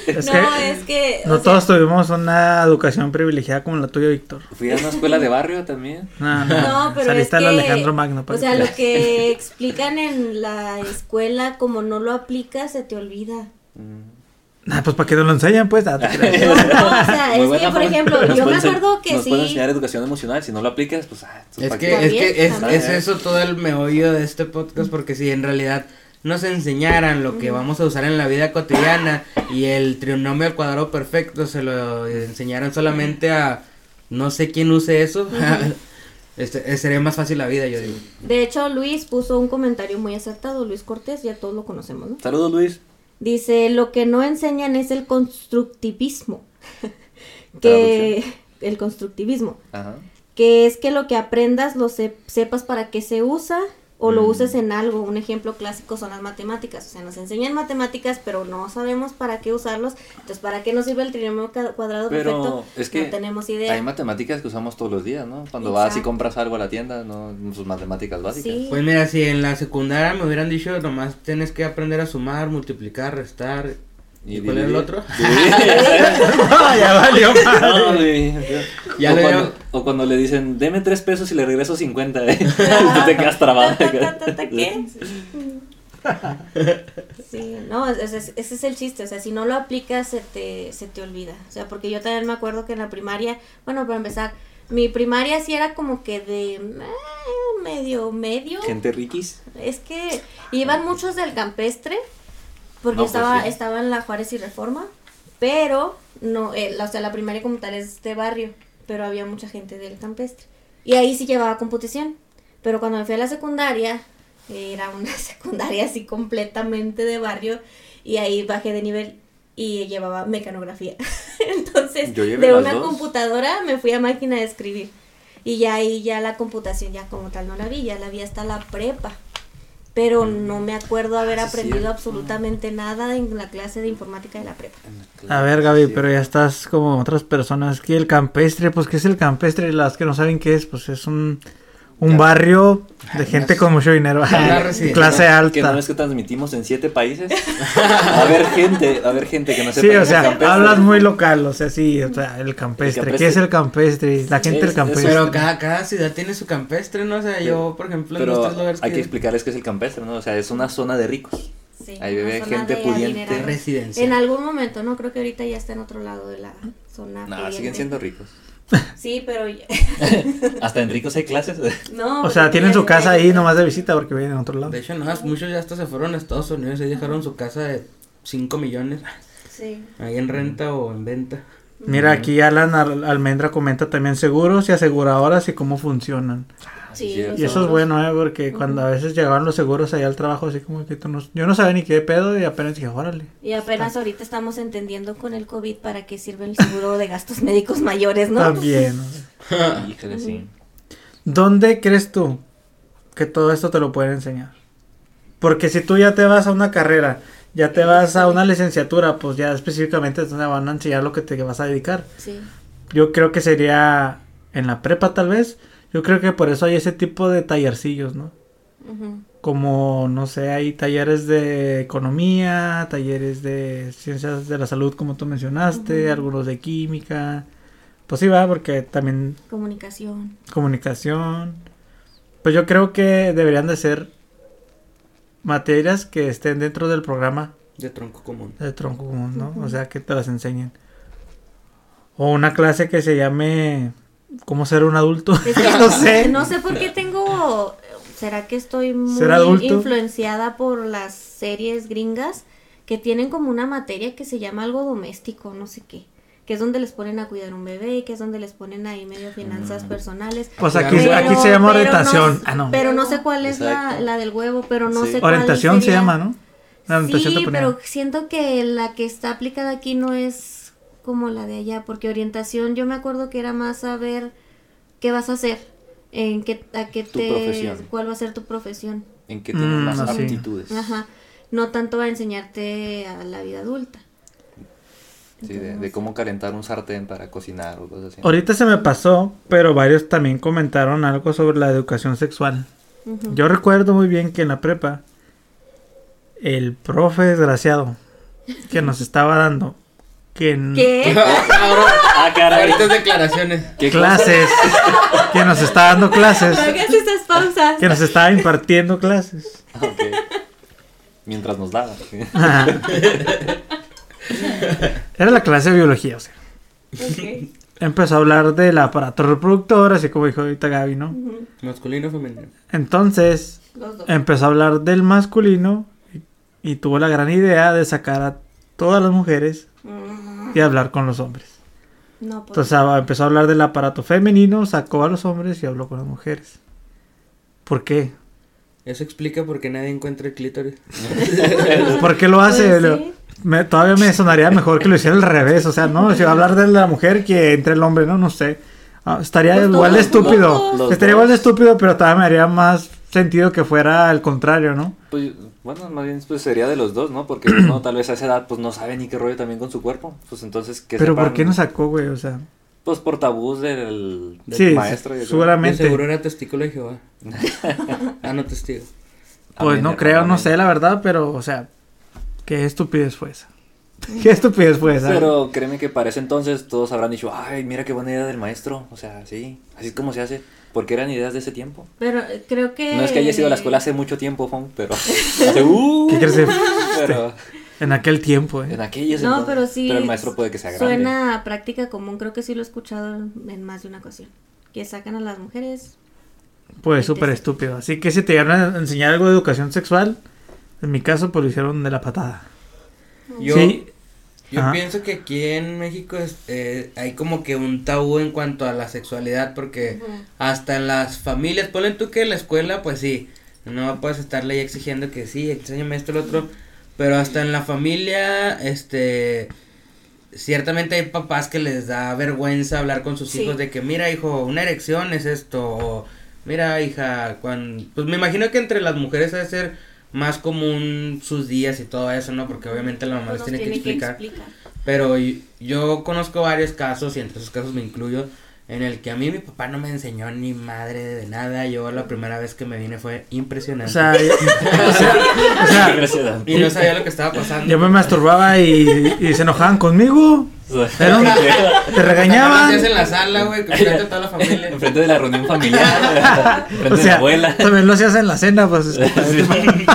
Es no, que es que... no sea, todos tuvimos una educación privilegiada como la tuya, Víctor. Fui a una escuela de barrio también. No, no, No, pero Saliste es al Alejandro Magno. O sea, que- lo que explican en la escuela, como no lo aplicas, se te olvida. Mm. Ah, pues para que no lo enseñan, pues. ah. No, no, o sea, es que, por ejemplo, Nos yo me pueden acuerdo que Nos pueden sí. enseñar educación emocional. Si no lo aplicas, pues. Ah, Es ¿para que, es, que es, eso todo el meollo de este podcast, porque si en realidad nos enseñaran lo que vamos a usar en la vida cotidiana y el trinomio al cuadrado perfecto se lo enseñaran solamente a no sé quién use eso, este, sería más fácil la vida, yo digo. De hecho, Luis puso un comentario muy acertado. Luis Cortés, ya todos lo conocemos, ¿no? Saludos, Luis. Dice, lo que no enseñan es el constructivismo. que el constructivismo. Ajá. Que es que lo que aprendas lo se- sepas para qué se usa o lo Mm. uses en algo. Un ejemplo clásico son las matemáticas. O sea, nos enseñan matemáticas, pero no sabemos para qué usarlos. Entonces, ¿para qué nos sirve el trinomio cuadrado Pero perfecto? es que no tenemos idea. Hay matemáticas que usamos todos los días, ¿no? Cuando vas y compras algo a la tienda, ¿no? Sus matemáticas básicas. Sí. Pues mira, si en la secundaria me hubieran dicho nomás tienes que aprender a sumar, multiplicar, restar. ¿Y cuál era el otro? No, ya valió madre. Ya o, le cuando, dieron- o cuando le dicen, deme tres pesos y le regreso 50, ¿eh? tú te quedas trabado. ¿Qué? Sí, no, ese es, ese es el chiste, o sea, si no lo aplicas se te, se te olvida, o sea, porque yo también me acuerdo que en la primaria, bueno, para empezar, mi primaria sí era como que de eh, medio, medio, Gente riquis. es que iban muchos del campestre, porque No, pues estaba, sí. estaba en la Juárez y Reforma, pero no, eh, la- o sea, la primaria como tal es de barrio, pero había mucha gente del campestre. Y ahí sí llevaba computación, pero cuando me fui a la secundaria, era una secundaria así completamente de barrio, y ahí bajé de nivel y llevaba mecanografía. Entonces, de una dos. computadora me fui a máquina de escribir. Y ya ahí ya la computación ya como tal no la vi, ya la vi hasta la prepa. Pero no me acuerdo haber Ah, sí, aprendido absolutamente nada en la clase de informática de la prepa. A ver, Gaby, pero ya estás como otras personas. Que el campestre, pues, ¿qué es el campestre? Las que no saben qué es, pues es un, un barrio de gente con mucho dinero. Clase Que no alta. es que transmitimos en siete países. A ver gente, a ver gente que no sepa Sí, o sea, campestre. hablas muy local, o sea, sí, o sea, el campestre. campestre. ¿Qué es el campestre? La gente del es- campestre. Pero cada, cada ciudad tiene su campestre, ¿no? O sea, yo, por ejemplo, en Pero tres lugares hay que que explicarles qué es el campestre, ¿no? O sea, es una zona de ricos. Sí, Ahí vive gente pudiente. residencia. En algún momento, no creo que ahorita ya está en otro lado de la zona. No, pudiente. siguen siendo ricos. Sí, pero ya- Hasta en ricos hay clases. no. O sea, porque tienen su casa ahí nomás de visita porque viven en otro lado. De hecho, no, muchos ya hasta se fueron a Estados Unidos y dejaron su casa de 5 millones Sí. ahí en renta o en venta. Mira, aquí Alan Al- Almendra comenta también seguros y aseguradoras y cómo funcionan. Sí, Y eso es bueno, ¿eh? Porque cuando a veces llegaban los seguros allá al trabajo, así como que tú no... Yo no sabía ni qué pedo y apenas dije, órale. Y apenas ahorita estamos entendiendo con el COVID para qué sirve el seguro de gastos médicos mayores, ¿no? También. Híjole, sí. ¿Dónde crees tú que todo esto te lo pueden enseñar? Porque si tú ya te vas a una carrera, ya te vas a una licenciatura, pues ya específicamente te van a enseñar lo que te vas a dedicar. Sí. Yo creo que sería en la prepa tal vez Yo creo que por eso hay ese tipo de tallercillos, ¿no? Como, no sé, hay talleres de economía, talleres de ciencias de la salud, como tú mencionaste, algunos de química. Pues sí, va, porque también Comunicación. comunicación. Pues yo creo que deberían de ser materias que estén dentro del programa De tronco común. de tronco común, ¿no? O sea, que te las enseñen. O una clase que se llame ¿Cómo ser un adulto? Es que no sé. No sé por qué tengo. ¿Será que estoy muy influenciada por las series gringas que tienen como una materia que se llama algo doméstico, no sé qué? Que es donde les ponen a cuidar un bebé, que es donde les ponen ahí medio finanzas Mm. personales. Pues aquí, Pero- aquí se llama orientación. no- ah, no. Pero no sé cuál es la, la del huevo, pero no Sí. sé cuál orientación se llama, ¿no? La orientación sí, pero siento que la que está aplicada aquí no es como la de allá, porque orientación yo me acuerdo que era más saber qué vas a hacer, en qué, a qué Tu te, profesión. cuál va a ser tu profesión. En que tienes Mm, más así. aptitudes. Ajá. No tanto a enseñarte a la vida adulta. Sí, de, de cómo calentar un sartén para cocinar o cosas así. Ahorita se me pasó, pero varios también comentaron algo sobre la educación sexual. Yo recuerdo muy bien que en la prepa, el profe desgraciado que nos estaba dando que en ¿Qué? Ah, caray. Declaraciones. Clases, que nos estaba dando clases, pausas. que nos estaba impartiendo clases. Ah, ok. Mientras nos daba. Era la clase de biología, o sea. Ok. Empezó a hablar del aparato reproductor, así como dijo ahorita Gaby, ¿no? Masculino o femenino. Entonces, Los dos. empezó a hablar del masculino y, y tuvo la gran idea de sacar a todas las mujeres Mm, y hablar con los hombres. No, pues. Entonces empezó a hablar del aparato femenino, sacó a los hombres y habló con las mujeres. ¿Por qué? Eso explica por qué nadie encuentra el clítoris. ¿Por qué lo hace? Pues sí. me- todavía me sonaría mejor que lo hiciera al revés. O sea, no, si va a hablar de la mujer que entre el hombre, no, no sé. Ah, estaría Pues igual de estúpido. Estaría dos. igual de estúpido, pero todavía me haría más sentido que fuera al contrario, ¿no? Pues, bueno, más bien pues sería de los dos, ¿no? Porque uno tal vez a esa edad pues no sabe ni qué rollo también con su cuerpo. Pues entonces que Pero ¿por sepan, qué no sacó, güey? O sea, Pues por tabús del, del sí, maestro. yo seguramente. seguro era testículo de Jehová. ah, no testigo. Pues no creo, no sé, la verdad, pero, o sea, qué estupidez fue esa. qué estupidez fue esa. Pero créeme que para ese entonces todos habrán dicho, ay, mira qué buena idea del maestro. O sea, sí, así es como se hace. Porque eran ideas de ese tiempo. Pero eh, creo que. No es que haya sido a la escuela hace mucho tiempo, Fon, pero... hace, uh, ¿Qué quieres decir? pero En aquel tiempo, ¿eh? en aquellos No, pero sí. Pero el maestro puede que sea grande. Suena a práctica común, creo que sí lo he escuchado en más de una ocasión. Que sacan a las mujeres. Pues súper estúpido. Así que si te llegan a enseñar algo de educación sexual, en mi caso, pues lo hicieron de la patada. Yo, Sí. Yo Ajá. pienso que aquí en México es- eh, hay como que un tabú en cuanto a la sexualidad porque hasta en las familias, ponle tú que en la escuela, pues sí, no puedes estarle ahí exigiendo que sí, enséñame esto, lo otro, pero hasta en la familia, este, ciertamente hay papás que les da vergüenza hablar con sus Sí. hijos de que, mira, hijo, una erección es esto, o mira, hija, cuando, pues me imagino que entre las mujeres debe ser más común sus días y todo eso, ¿no? Porque obviamente la mamá les tiene que explicar. explicar. Pero yo conozco varios casos, y entre esos casos me incluyo, en el que a mí mi papá no me enseñó ni madre de nada. Yo la primera vez que me vine fue O impresionante. sea, yo- o sea, o sea, y no sabía lo que estaba pasando. yo me masturbaba y, y se enojaban conmigo. Pero te regañaban. En la sala, güey, que frente a toda la familia. Enfrente de la reunión familiar, enfrente O de la sea, abuela. también lo hacías en la cena, pues. es que-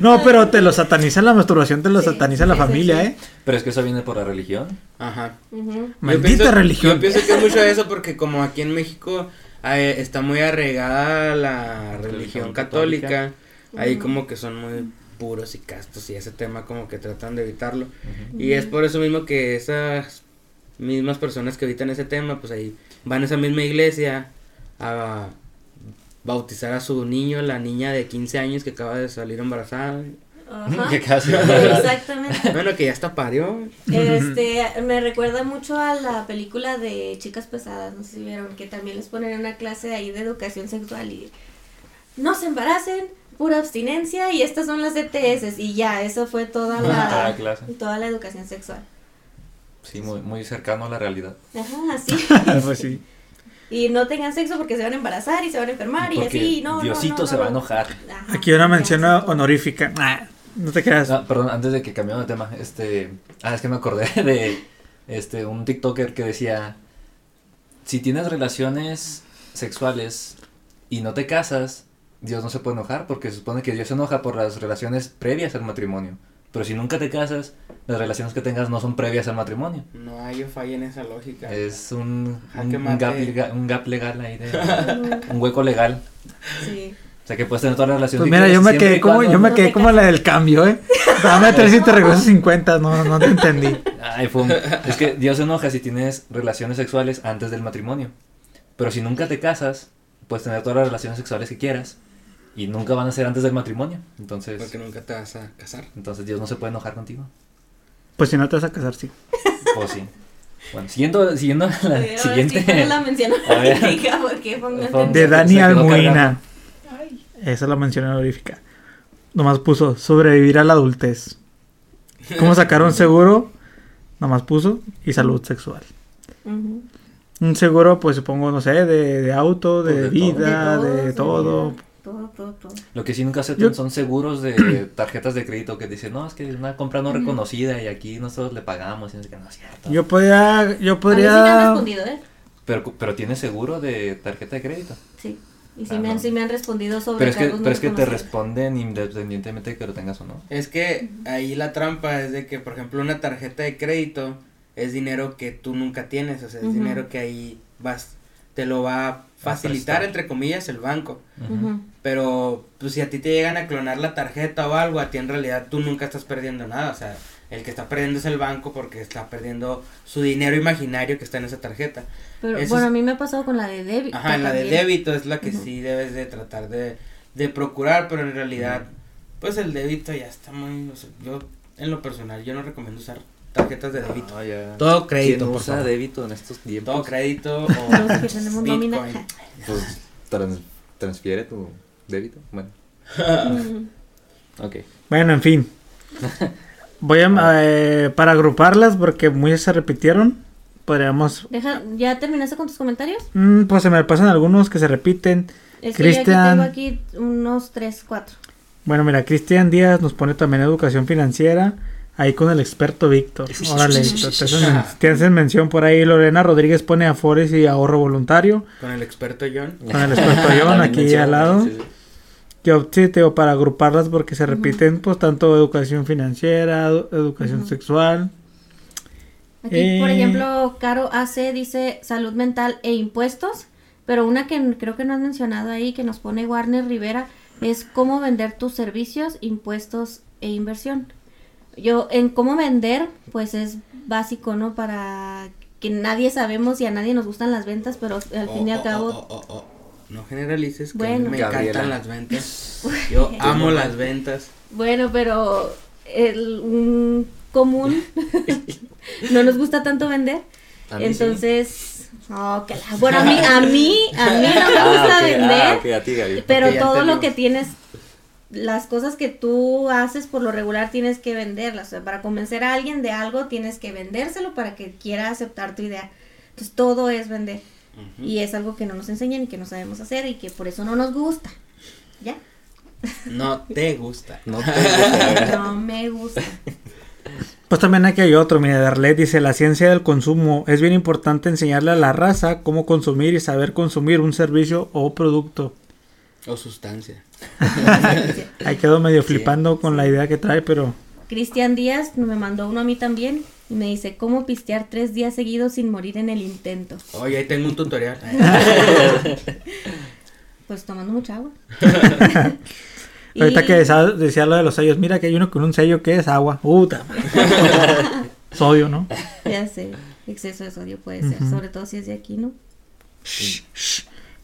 no, pero te lo satanizan la masturbación, te lo Sí, sataniza la sí, familia, sí. ¿eh? Pero es que eso viene por la religión. Ajá. Ujú. Yo Maldita pienso- religión. Yo pienso que es mucho de eso porque como aquí en México eh, está muy arraigada la religión Religión católica, católica. ahí como que son muy puros y castos y ese tema como que tratan de evitarlo. Y es por eso mismo que esas mismas personas que evitan ese tema, pues ahí van a esa misma iglesia a bautizar a su niño, la niña de 15 años que acaba de salir embarazada. Ajá. Que casi. Exactamente. Bueno, que ya hasta parió. Este, me recuerda mucho a la película de Chicas Pesadas, no sé si vieron, que también les ponen una clase ahí de educación sexual y no se embaracen, pura abstinencia y estas son las ETS y ya, eso fue toda la, clase. toda la educación sexual. Sí, muy, muy cercano a la realidad. Ajá, pues sí. y no tengan sexo porque se van a embarazar y se van a enfermar y así, no, no, Diosito no, se no. va a enojar. Ajá, Aquí una mención honorífica. No te creas. Ah, perdón, antes de que cambiamos de tema, este, ah, es que me acordé de, este, un TikToker que decía, si tienes relaciones sexuales y no te casas, Dios no se puede enojar porque se supone que Dios se enoja por las relaciones previas al matrimonio. Pero si nunca te casas, las relaciones que tengas no son previas al matrimonio. No hay yo falla en esa lógica. Es un, gap, un gap legal ahí, de, un hueco legal. Sí. O sea que puedes tener todas las relaciones Pues mira, yo me quedé como, cuando- yo me no quedé como la del cambio, eh. Dame 3 y te regreso 50, no, no te entendí. Ay, fue un- Es que Dios se enoja si tienes relaciones sexuales antes del matrimonio. Pero si nunca te casas, puedes tener todas las relaciones sexuales que quieras. Y nunca van a ser antes del matrimonio. Entonces, Porque nunca te vas a casar. entonces Dios no se puede enojar contigo. Pues si no te vas a casar, sí. O sí. Bueno, siguiendo, siguiendo la siguiente. sí, ¿cuál es la mención A ver. Porque De Dani Almuina. Esa es la mención honorífica. Nomás puso sobrevivir a la adultez. ¿Cómo sacar un seguro? Nomás puso y salud sexual. Un seguro, pues supongo, no sé, de, de auto, de, Pues de vida, todo, de sí, todo. Todo, todo, todo. Lo que sí nunca aceptan Yo- son seguros de tarjetas de crédito que dicen, no, es que es una compra no reconocida y aquí nosotros le pagamos. Y qué, no es cierto. Yo podría, yo A mí sí me han podría, respondido, ¿eh? Pero, pero tiene seguro de tarjeta de crédito. Sí. Y sí, Ah, me han, no. sí me han respondido sobre Pero es que, pero es que te responden independientemente de que lo tengas o no. Es que ahí la trampa es de que, por ejemplo, una tarjeta de crédito es dinero que tú nunca tienes, o sea, es dinero que ahí vas, te lo va a facilitar, entre comillas, el banco. Pero, pues si a ti te llegan a clonar la tarjeta o algo, a ti en realidad tú nunca estás perdiendo nada, o sea, el que está perdiendo es el banco porque está perdiendo su dinero imaginario que está en esa tarjeta. Pero Eso bueno, es- a mí me ha pasado con la de débito. Ajá, la de débito es la que sí debes de tratar de, de procurar, pero en realidad, pues el débito ya está muy, o sea, yo en lo personal, yo no recomiendo usar tarjetas de débito. Ah, ya. Todo crédito, ¿Quién por usa favor. débito en estos tiempos? Todo crédito Los que o tenemos nómina. Bitcoin. Pues trans- transfiere tu débito. Bueno, ok. bueno, en fin. Voy a, eh, para agruparlas porque muchas se repitieron, podríamos, Deja, ¿Ya terminaste con tus comentarios? mm, pues se me pasan algunos que se repiten. Es que yo aquí Cristian. tengo aquí unos tres, cuatro. Bueno, mira, Cristian Díaz nos pone también educación financiera. Ahí con el experto Víctor. Órale, Víctor. Te hacen, te hacen mención por ahí. Lorena Rodríguez pone Afores y ahorro voluntario. Con el experto John. Con el experto John aquí al lado. sí, sí. Yo sí tengo para agruparlas porque se repiten, pues, tanto educación financiera, edu- educación sexual. Aquí, por Eh. ejemplo, Caro AC dice salud mental e impuestos, pero una que creo que no has mencionado ahí, que nos pone Warner Rivera, es cómo vender tus servicios, impuestos e inversión. Yo, en cómo vender, pues es básico, ¿no? Para que nadie sabemos y a nadie nos gustan las ventas, pero al fin y Oh, al oh, cabo... oh, oh, oh. No generalices, que Bueno. me Gabriela. encantan las ventas. Yo amo las ventas. Bueno, pero el un común no nos gusta tanto vender. Sí. Entonces, oh, que la- bueno, a mí, a mí, a mí no me Ah, gusta vender, ah, ok, a ti, Gaby. pero todo lo que tienes, las cosas que tú haces por lo regular tienes que venderlas. O sea, para convencer a alguien de algo tienes que vendérselo para que quiera aceptar tu idea. Entonces, todo es vender. Y es algo que no nos enseñan y que no sabemos hacer y que por eso no nos gusta. ¿Ya? No te gusta. No te gusta. No me gusta. Pues también aquí hay otro, mira, Darlet dice, la ciencia del consumo. Es bien importante enseñarle a la raza cómo consumir y saber consumir un servicio o producto. O sustancia. Ahí quedo medio Sí, flipando con la idea que trae, pero Cristian Díaz me mandó uno a mí también y me dice cómo pistear tres días seguidos sin morir en el intento. Oye, ahí tengo un tutorial. Pues tomando mucha agua. ahorita que decía, lo de los sellos, mira que hay uno con un sello que es agua. Puta madre. Sodio, ¿no? Ya sé, exceso de sodio puede ser, sobre todo si es de aquí, ¿no?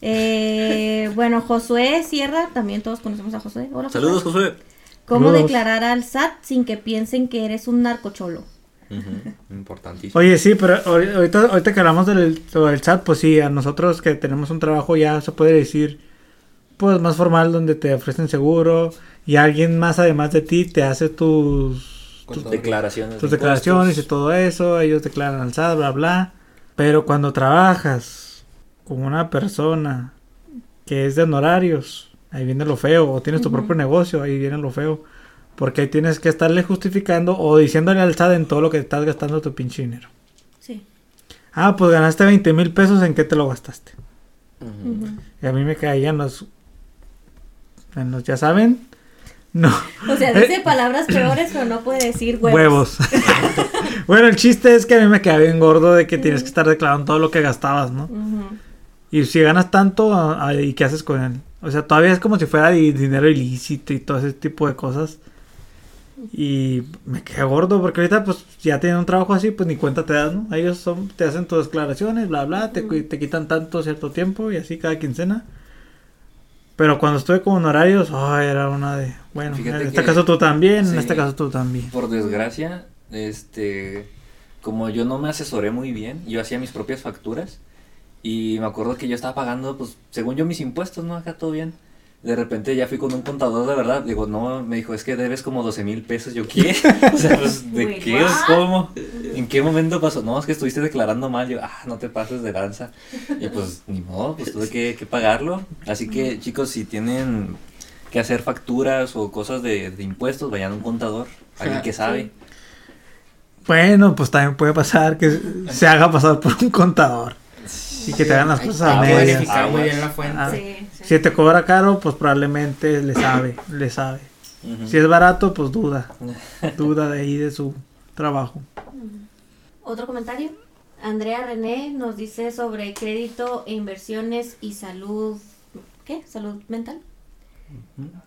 Eh, bueno, Josué Sierra, también todos conocemos a Josué. Hola, Josué. Saludos, Josué. ¿Cómo Saludos. declarar al SAT sin que piensen que eres un narcocholo? Importantísimo. Oye, sí, pero ahori- ahorita, ahorita que hablamos del, del chat, pues sí, a nosotros que tenemos un trabajo ya se puede decir, pues más formal, donde te ofrecen seguro y alguien más además de ti te hace tus. Declaraciones. tus de declaraciones y todo eso, ellos declaran al SAT, bla, bla. Pero cuando trabajas con una persona que es de honorarios, ahí viene lo feo, o tienes tu propio negocio, ahí viene lo feo. Porque ahí tienes que estarle justificando o diciéndole al SAT en todo lo que estás gastando tu pinche dinero. Sí. Ah, pues ganaste 20 mil pesos, ¿en qué te lo gastaste? Y a mí me caían los... En los, ya saben, no, O sea, dice palabras peores, pero no puede decir huevos. huevos. bueno, el chiste es que a mí me quedaba bien gordo de que tienes que estar declarando todo lo que gastabas, ¿no? Ujú. Y si ganas tanto, a- a- ¿y qué haces con él? O sea, todavía es como si fuera di- dinero ilícito y todo ese tipo de cosas. Y me quedé gordo porque ahorita pues ya tienen un trabajo así, pues ni cuenta te das, ¿no? Ellos son, te hacen tus declaraciones, bla, bla, te, te quitan tanto cierto tiempo y así cada quincena. Pero cuando estuve con honorarios, ay, era una de, bueno, Fíjate en este que- caso tú también, en sí. este caso tú también. Por desgracia, este, como yo no me asesoré muy bien, yo hacía mis propias facturas y me acuerdo que yo estaba pagando, pues, según yo mis impuestos, ¿no? Acá todo bien. De repente ya fui con un contador de verdad, digo, no, me dijo, es que debes como 12 mil pesos, yo, ¿qué? o sea, pues, ¿de Wait, qué? what? ¿Cómo? ¿En qué momento pasó? No, es que estuviste declarando mal, yo, ah, no te pases de lanza. Y pues, ni modo, pues tuve que, que pagarlo. Así que, chicos, si tienen que hacer facturas o cosas de, de impuestos, vayan a un contador, alguien que sabe. Bueno, pues también puede pasar que se haga pasar por un contador y que te hagan las cosas a que medias. verificar muy Aguas. bien la fuente. Ah. Sí, sí. Si te cobra caro, pues probablemente le sabe, le sabe. Si es barato, pues duda, duda de ahí de su trabajo. Otro comentario. Andrea René nos dice sobre crédito e inversiones y salud. ¿Qué? ¿Salud mental?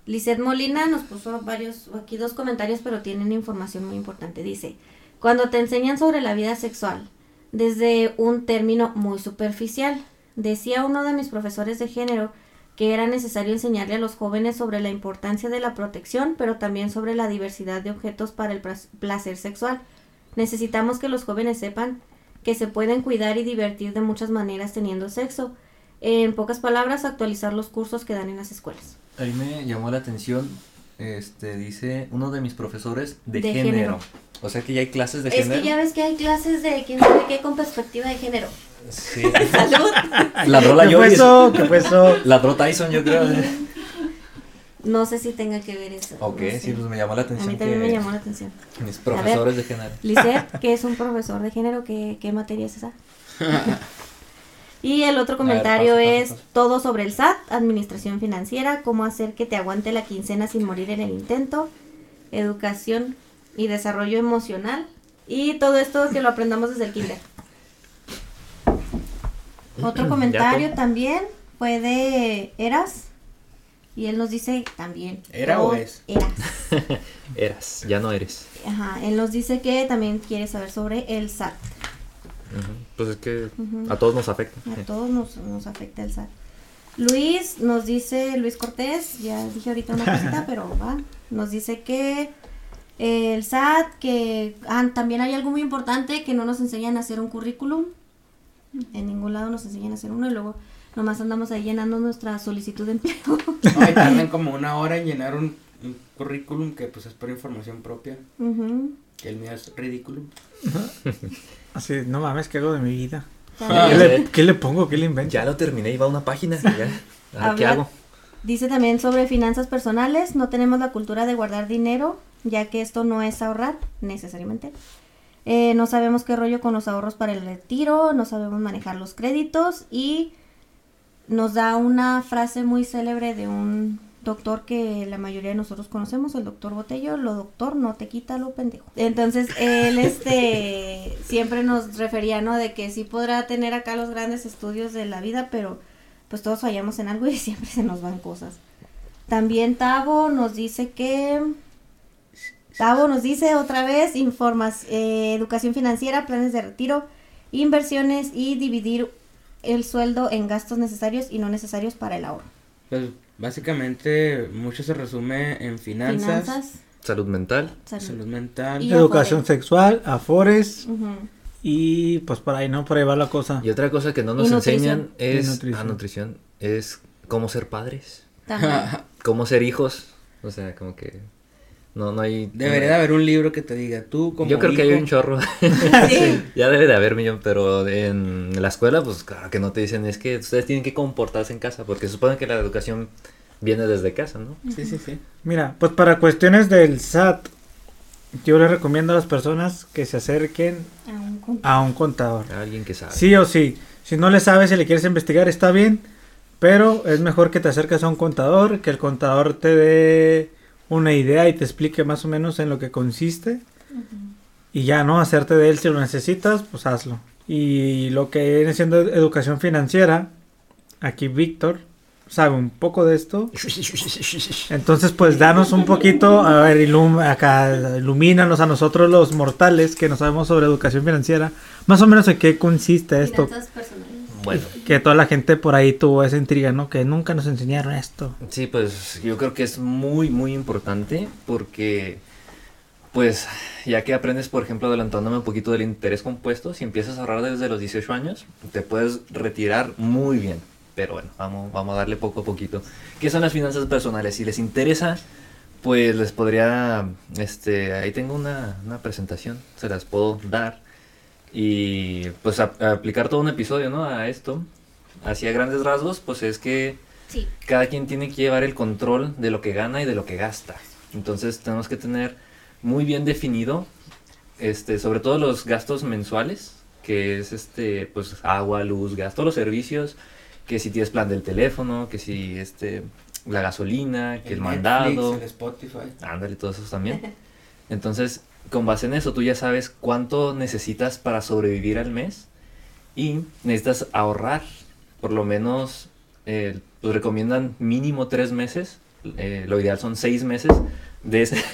Lizeth Molina nos puso varios, aquí dos comentarios, pero tienen información muy importante. Dice, cuando te enseñan sobre la vida sexual, desde un término muy superficial, decía uno de mis profesores de género que era necesario enseñarle a los jóvenes sobre la importancia de la protección, pero también sobre la diversidad de objetos para el placer sexual. Necesitamos que los jóvenes sepan que se pueden cuidar y divertir de muchas maneras teniendo sexo. En pocas palabras, actualizar los cursos que dan en las escuelas. Ahí me llamó la atención, este, dice uno de mis profesores de, De género. género. O sea que ya hay clases de Es género. que ya ves que hay clases de quién sabe qué con perspectiva de género. Sí. Salud. Ladró la ¿Qué fue eso? ¿Qué fue eso? Ladró Tyson, yo creo. No sé si tenga que ver eso. ok, no sé. sí, pues me llamó la A atención. mí también que me llamó la atención. Mis profesores de género. Lisette, que es un profesor de género, ¿qué, qué materia es esa? y el otro comentario paso, paso, es paso. todo sobre el SAT, administración financiera, cómo hacer que te aguante la quincena sin morir en el intento, educación y desarrollo emocional. Y todo esto que lo aprendamos desde el kinder. Otro comentario también fue de Eras. Y él nos dice también. ¿Era o es? Eras. Eras, ya no eres. Ajá, él nos dice que también quiere saber sobre el SAT. Pues es que a todos nos afecta. A todos nos, nos afecta el SAT. Luis nos dice, Luis Cortés, ya dije ahorita una cosita, pero va, nos dice que el SAT, que ah, también hay algo muy importante, que no nos enseñan a hacer un currículum. En ningún lado nos enseñan a hacer uno y luego nomás andamos ahí llenando nuestra solicitud de empleo. Ay, tardan como una hora en llenar un, un currículum que pues es por información propia. Que el mío es ridículo. Así, no mames, ¿qué hago de mi vida? ¿Qué le, qué le pongo? ¿Qué le invento? Ya lo terminé, iba a una página. Ya. Ahora, ¿Qué hago? Dice también sobre finanzas personales, no tenemos la cultura de guardar dinero, ya que esto no es ahorrar necesariamente. Eh, no sabemos qué rollo con los ahorros para el retiro, no sabemos manejar los créditos y nos da una frase muy célebre de un doctor que la mayoría de nosotros conocemos, el doctor Botello, lo doctor no te quita lo pendejo. Entonces él este siempre nos refería, ¿no? De que sí podrá tener acá los grandes estudios de la vida, pero pues todos fallamos en algo y siempre se nos van cosas. También Tavo nos dice que Tavo nos dice otra vez informas, eh, educación financiera, planes de retiro, inversiones y dividir el sueldo en gastos necesarios y no necesarios para el ahorro. Pues básicamente mucho se resume en finanzas, Finanzas, Salud mental. salud. salud mental. Y- Educación Afore. sexual, afores y pues por ahí, ¿no? Por ahí va la cosa. Y otra cosa que no nos enseñan es Y nutrición. ah, nutrición. Es cómo ser padres, También. cómo ser hijos. O sea, como que No, no hay... Debería de haber un libro que te diga, tú como Yo creo que hay un chorro. Sí. ya debe de haber millón, pero en la escuela, pues claro que no te dicen, es que ustedes tienen que comportarse en casa, porque se supone que la educación viene desde casa, ¿no? Sí, sí, sí. Mira, pues para cuestiones del SAT, yo les recomiendo a las personas que se acerquen A un con- a un contador. Alguien que sabe. Sí o sí. Si no le sabes, si le quieres investigar, está bien. Pero es mejor que te acerques a un contador, que el contador te dé una idea y te explique más o menos en lo que consiste. Y ya, ¿no? Hacerte de él si lo necesitas, pues hazlo. Y lo que viene siendo educación financiera, aquí Víctor sabe un poco de esto. Entonces, pues danos un poquito, a ver, ilum- acá, ilumínanos a nosotros los mortales que no sabemos sobre educación financiera, más o menos en qué consiste esto. Finanzas personales. Bueno, Que toda la gente por ahí tuvo esa intriga, ¿no? Que nunca nos enseñaron esto. sí, pues yo creo que es muy, muy importante porque, pues, ya que aprendes, por ejemplo, adelantándome un poquito del interés compuesto, si empiezas a ahorrar desde los 18 años, te puedes retirar muy bien. Pero bueno, vamos, vamos a darle poco a poquito. ¿Qué son las finanzas personales? Si les interesa, pues les podría, este, ahí tengo una, una presentación, se las puedo dar. Y pues a- a aplicar todo un episodio, ¿no? A esto. Así a grandes rasgos, pues es que Sí. cada quien tiene que llevar el control de lo que gana y de lo que gasta. Entonces tenemos que tener muy bien definido, este, sobre todo los gastos mensuales, que es este, pues agua, luz, gas, todos los servicios, que si tienes plan del teléfono, que si este, la gasolina, que el, Netflix, mandado, el Spotify. ándale, todos esos también. Entonces, con base en eso, tú ya sabes cuánto necesitas para sobrevivir al mes y necesitas ahorrar, por lo menos, eh, pues recomiendan mínimo tres meses, eh, lo ideal son seis meses de ese...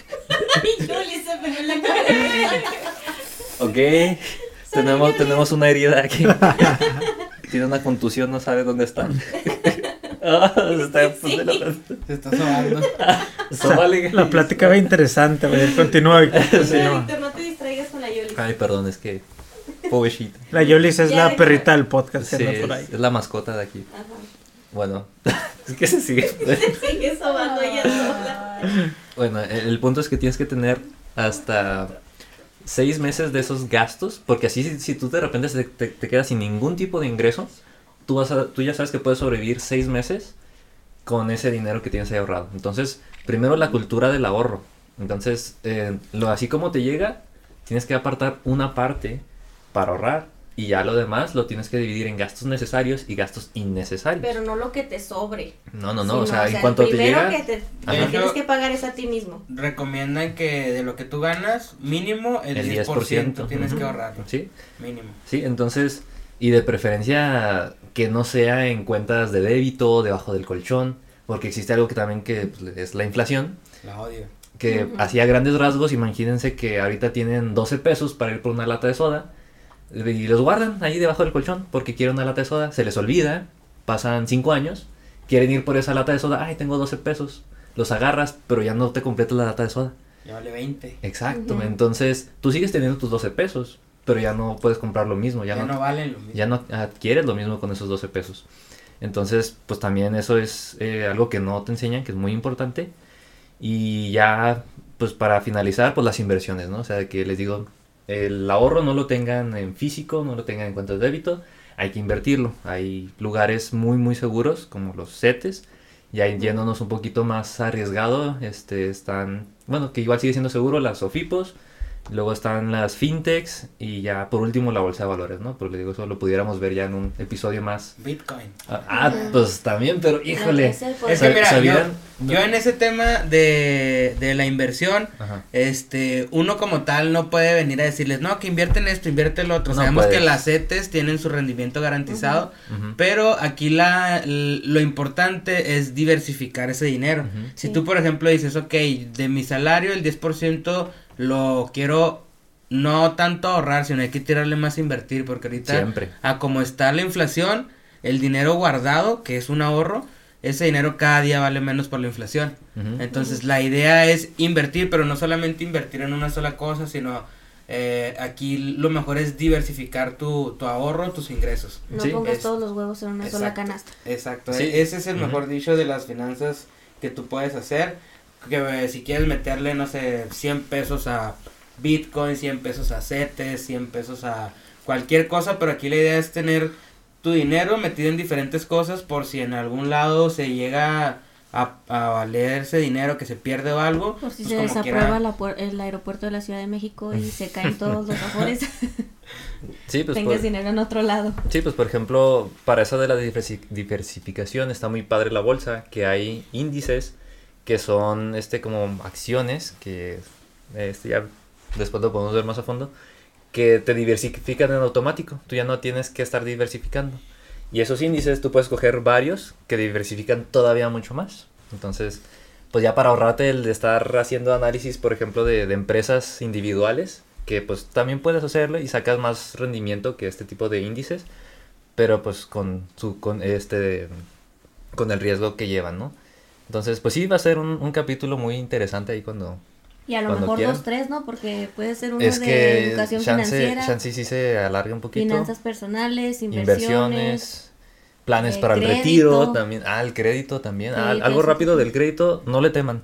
Ok, tenemos, tenemos una herida aquí. Tiene una contusión, no sabe dónde está. Ah, se está poniendo- Se está sobando. Sóbale. La plática va interesante, güey. Continúa, Víctor. continúa. Víctor, no te distraigas con la Yoli. Ay, perdón, es que... Pobrecita. La Yolis es Ya, la perrita del podcast que Sí, anda por ahí. es, la mascota de aquí. Ajá. Bueno, es que se sigue. Sigue sobando ella sola. Bueno, el, el punto es que tienes que tener hasta seis meses de esos gastos, porque así si, si tú de repente te, te- te quedas sin ningún tipo de ingreso, tú, vas a- tú ya sabes que puedes sobrevivir seis meses con ese dinero que tienes ahí ahorrado. Entonces, primero la cultura del ahorro. Entonces, eh, lo así como te llega, tienes que apartar una parte para ahorrar y ya lo demás lo tienes que dividir en gastos necesarios y gastos innecesarios. Pero no lo que te sobre. no, no, no, Sí, o sea, en el cuanto te primero llega... que te, que tienes que pagar es a ti mismo. Recomiendan que de lo que tú ganas, mínimo el, El 10%, 10%, tienes ujú. que ahorrarlo. Sí, Mínimo. Sí, entonces, y de preferencia que no sea en cuentas de débito, debajo del colchón, porque existe algo que también que pues, es la inflación, La odio. que Ujú. así a grandes rasgos, imagínense que ahorita tienen 12 pesos para ir por una lata de soda y los guardan ahí debajo del colchón porque quieren una lata de soda, se les olvida, pasan 5 años, quieren ir por esa lata de soda, ay, tengo 12 pesos, los agarras, pero ya no te completas la lata de soda. Ya vale 20. Exacto, Ujú. entonces tú sigues teniendo tus 12 pesos, pero ya no puedes comprar lo mismo, Ya, ya, no, valen lo mismo. ya no adquieres lo mismo con esos 12 pesos. Entonces, pues también eso es eh, algo que no te enseñan, que es muy importante. Y ya, pues para finalizar, pues las inversiones, ¿no? O sea, que les digo, el ahorro no lo tengan en físico, no lo tengan en cuentas de débito, hay que invertirlo. Hay lugares muy, muy seguros, como los CETES. Ya yéndonos un poquito más arriesgado, este, están, bueno, que igual sigue siendo seguro, las SOFIPOS. Luego están las fintechs y ya por último la bolsa de valores, ¿no? Pero le digo, eso lo pudiéramos ver ya en un episodio más. Bitcoin. Ah, ah, pues también, pero híjole. Es el Es que mira, yo, yo en ese tema de, de la inversión, Ajá. este, uno como tal no puede venir a decirles, no, que invierten esto, invierte lo otro. No Sabemos puedes. que las CETES tienen su rendimiento garantizado, pero aquí la, lo importante es diversificar ese dinero. Si Sí. tú, por ejemplo, dices, ok, de mi salario el 10% lo quiero no tanto ahorrar, sino hay que tirarle más a invertir, porque ahorita, Siempre. a como está la inflación, el dinero guardado, que es un ahorro, ese dinero cada día vale menos por la inflación. Entonces, la idea es invertir, pero no solamente invertir en una sola cosa, sino eh, aquí lo mejor es diversificar tu, tu ahorro, tus ingresos. No Sí, pongas es- todos los huevos en una sola canasta. Exacto, Sí. ese es el mejor dicho de las finanzas que tú puedes hacer. Que si quieres meterle, no sé, 100 pesos a Bitcoin, 100 pesos a CETES, 100 pesos a cualquier cosa, pero aquí la idea es tener tu dinero metido en diferentes cosas por si en algún lado se llega a, a valer ese dinero que se pierde o algo. Por si pues se como desaprueba la puer- el aeropuerto de la Ciudad de México y se caen todos los afores, Sí, pues tengas por, dinero en otro lado. sí, pues por ejemplo, para eso de la diversi- diversificación está muy padre la bolsa, que hay índices que son este como acciones que este ya después lo podemos ver más a fondo que te diversifican en automático. Tú ya no tienes que estar diversificando. Y esos índices tú puedes coger varios que diversifican todavía mucho más. Entonces, pues ya para ahorrarte el de estar haciendo análisis, por ejemplo, de, de empresas individuales, que pues también puedes hacerlo y sacas más rendimiento que este tipo de índices, pero pues con su con este con el riesgo que llevan, ¿no? Entonces, pues sí va a ser un, un capítulo muy interesante ahí cuando Y a lo mejor quieran. dos, tres, ¿no? Porque puede ser uno es de que educación chance, financiera, chance sí se alarga un poquito. finanzas personales, inversiones. inversiones, planes eh, para el crédito. retiro también. Ah, el crédito también. Ah, Crédito, algo sí. rápido del crédito, no le teman,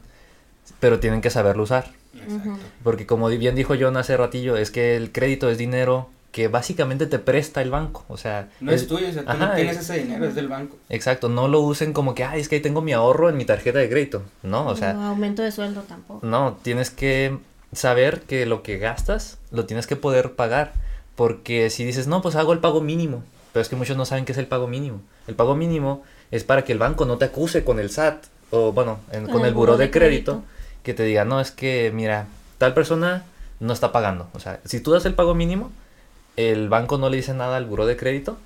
pero tienen que saberlo usar. Ujú. Porque como bien dijo John hace ratillo, es que el crédito es dinero que básicamente te presta el banco. O sea, No es, tuyo, o sea, tú no tienes es- ese dinero, es del banco. Exacto, no lo usen como que, ay, es que ahí tengo mi ahorro en mi tarjeta de crédito. No, o sea, No, aumento de sueldo tampoco. no, tienes que saber que lo que gastas lo tienes que poder pagar. Porque si dices, no, pues hago el pago mínimo. Pero es que muchos no saben qué es el pago mínimo. El pago mínimo es para que el banco no te acuse con el SAT o, bueno, en- con, el buró de, crédito, que te diga, no, es que, mira, tal persona no está pagando. O sea, si tú das el pago mínimo, el banco no le dice nada al buró de crédito,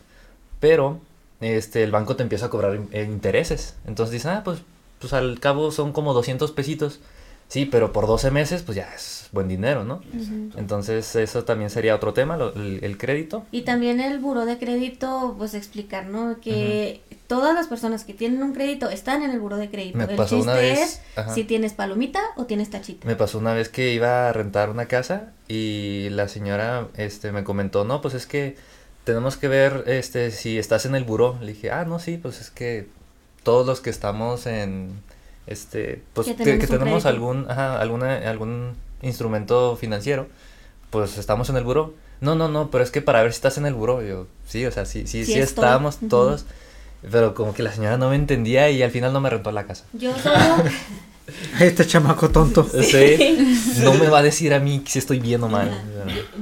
pero este, el banco te empieza a cobrar eh, intereses. Entonces dicen, ah, pues, pues al cabo son como 200 pesitos. Sí, pero por 12 meses, pues ya es buen dinero, ¿no? Entonces eso también sería otro tema, lo- el, el crédito. Y también el buró de crédito, pues explicar, ¿no? Que todas las personas que tienen un crédito están en el buró de crédito. Me el pasó chiste una vez, es ajá. si tienes palomita o tienes tachita. Me pasó una vez que iba a rentar una casa y la señora este, me comentó, no, pues es que tenemos que ver este, si estás en el buró. Le dije, ah, no, sí, pues es que todos los que estamos en, este, pues Que que, tenemos que un tenemos algún, ajá, alguna, algún instrumento financiero, pues estamos en el buró. No, no, no, pero es que para ver si estás en el buró, yo, sí, o sea, sí, sí, Sí sí, Ujú. todos, pero como que la señora no me entendía y al final no me rentó la casa. Yo solo, Este chamaco tonto. Sí. No me va a decir a mí si estoy bien o mal.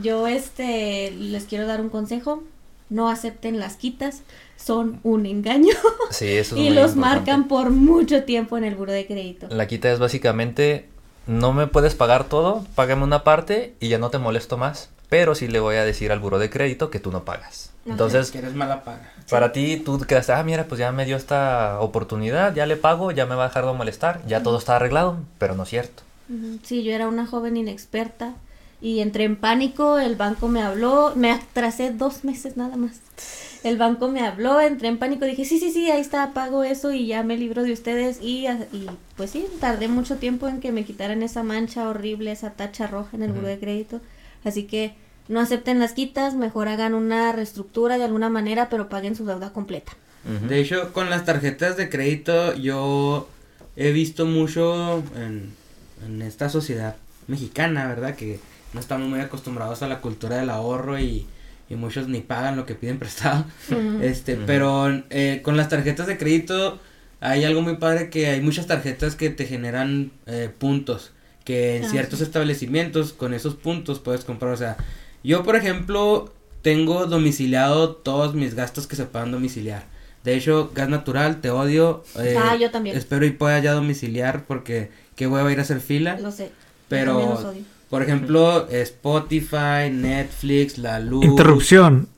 yo este, les quiero dar un consejo. No acepten las quitas, son un engaño Sí, eso es y los importante. marcan por mucho tiempo en el buró de crédito. La quita es básicamente, no me puedes pagar todo, págame una parte y ya no te molesto más. Pero sí le voy a decir al buro de crédito que tú no pagas. Ajá. Entonces, Que eres mala paga. para ti, tú quedaste, ah, mira, pues ya me dio esta oportunidad, ya le pago, ya me va a dejar de molestar, ya todo está arreglado, pero no es cierto. Sí, yo era una joven inexperta y entré en pánico, el banco me habló, me atrasé dos meses nada más. El banco me habló, entré en pánico, dije, sí, sí, sí, ahí está, pago eso y ya me libro de ustedes y, y pues sí, tardé mucho tiempo en que me quitaran esa mancha horrible, esa tacha roja en el Ujú. buro de crédito. Así que no acepten las quitas, mejor hagan una reestructura de alguna manera, pero paguen su deuda completa. De hecho, con las tarjetas de crédito yo he visto mucho en, en esta sociedad mexicana, ¿verdad? Que no estamos muy acostumbrados a la cultura del ahorro y, y muchos ni pagan lo que piden prestado. Este, pero eh, con las tarjetas de crédito hay algo muy padre que hay muchas tarjetas que te generan eh, puntos. Que en Ah, ciertos sí. establecimientos con esos puntos puedes comprar. O sea, yo por ejemplo tengo domiciliado todos mis gastos que se puedan domiciliar. De hecho, gas natural, te odio. eh, Ah, yo también. Espero y pueda ya domiciliar porque qué hueva ir a hacer fila. Lo sé. yo Pero, también los odio. Por ejemplo, Spotify, Netflix, la luz. Interrupción.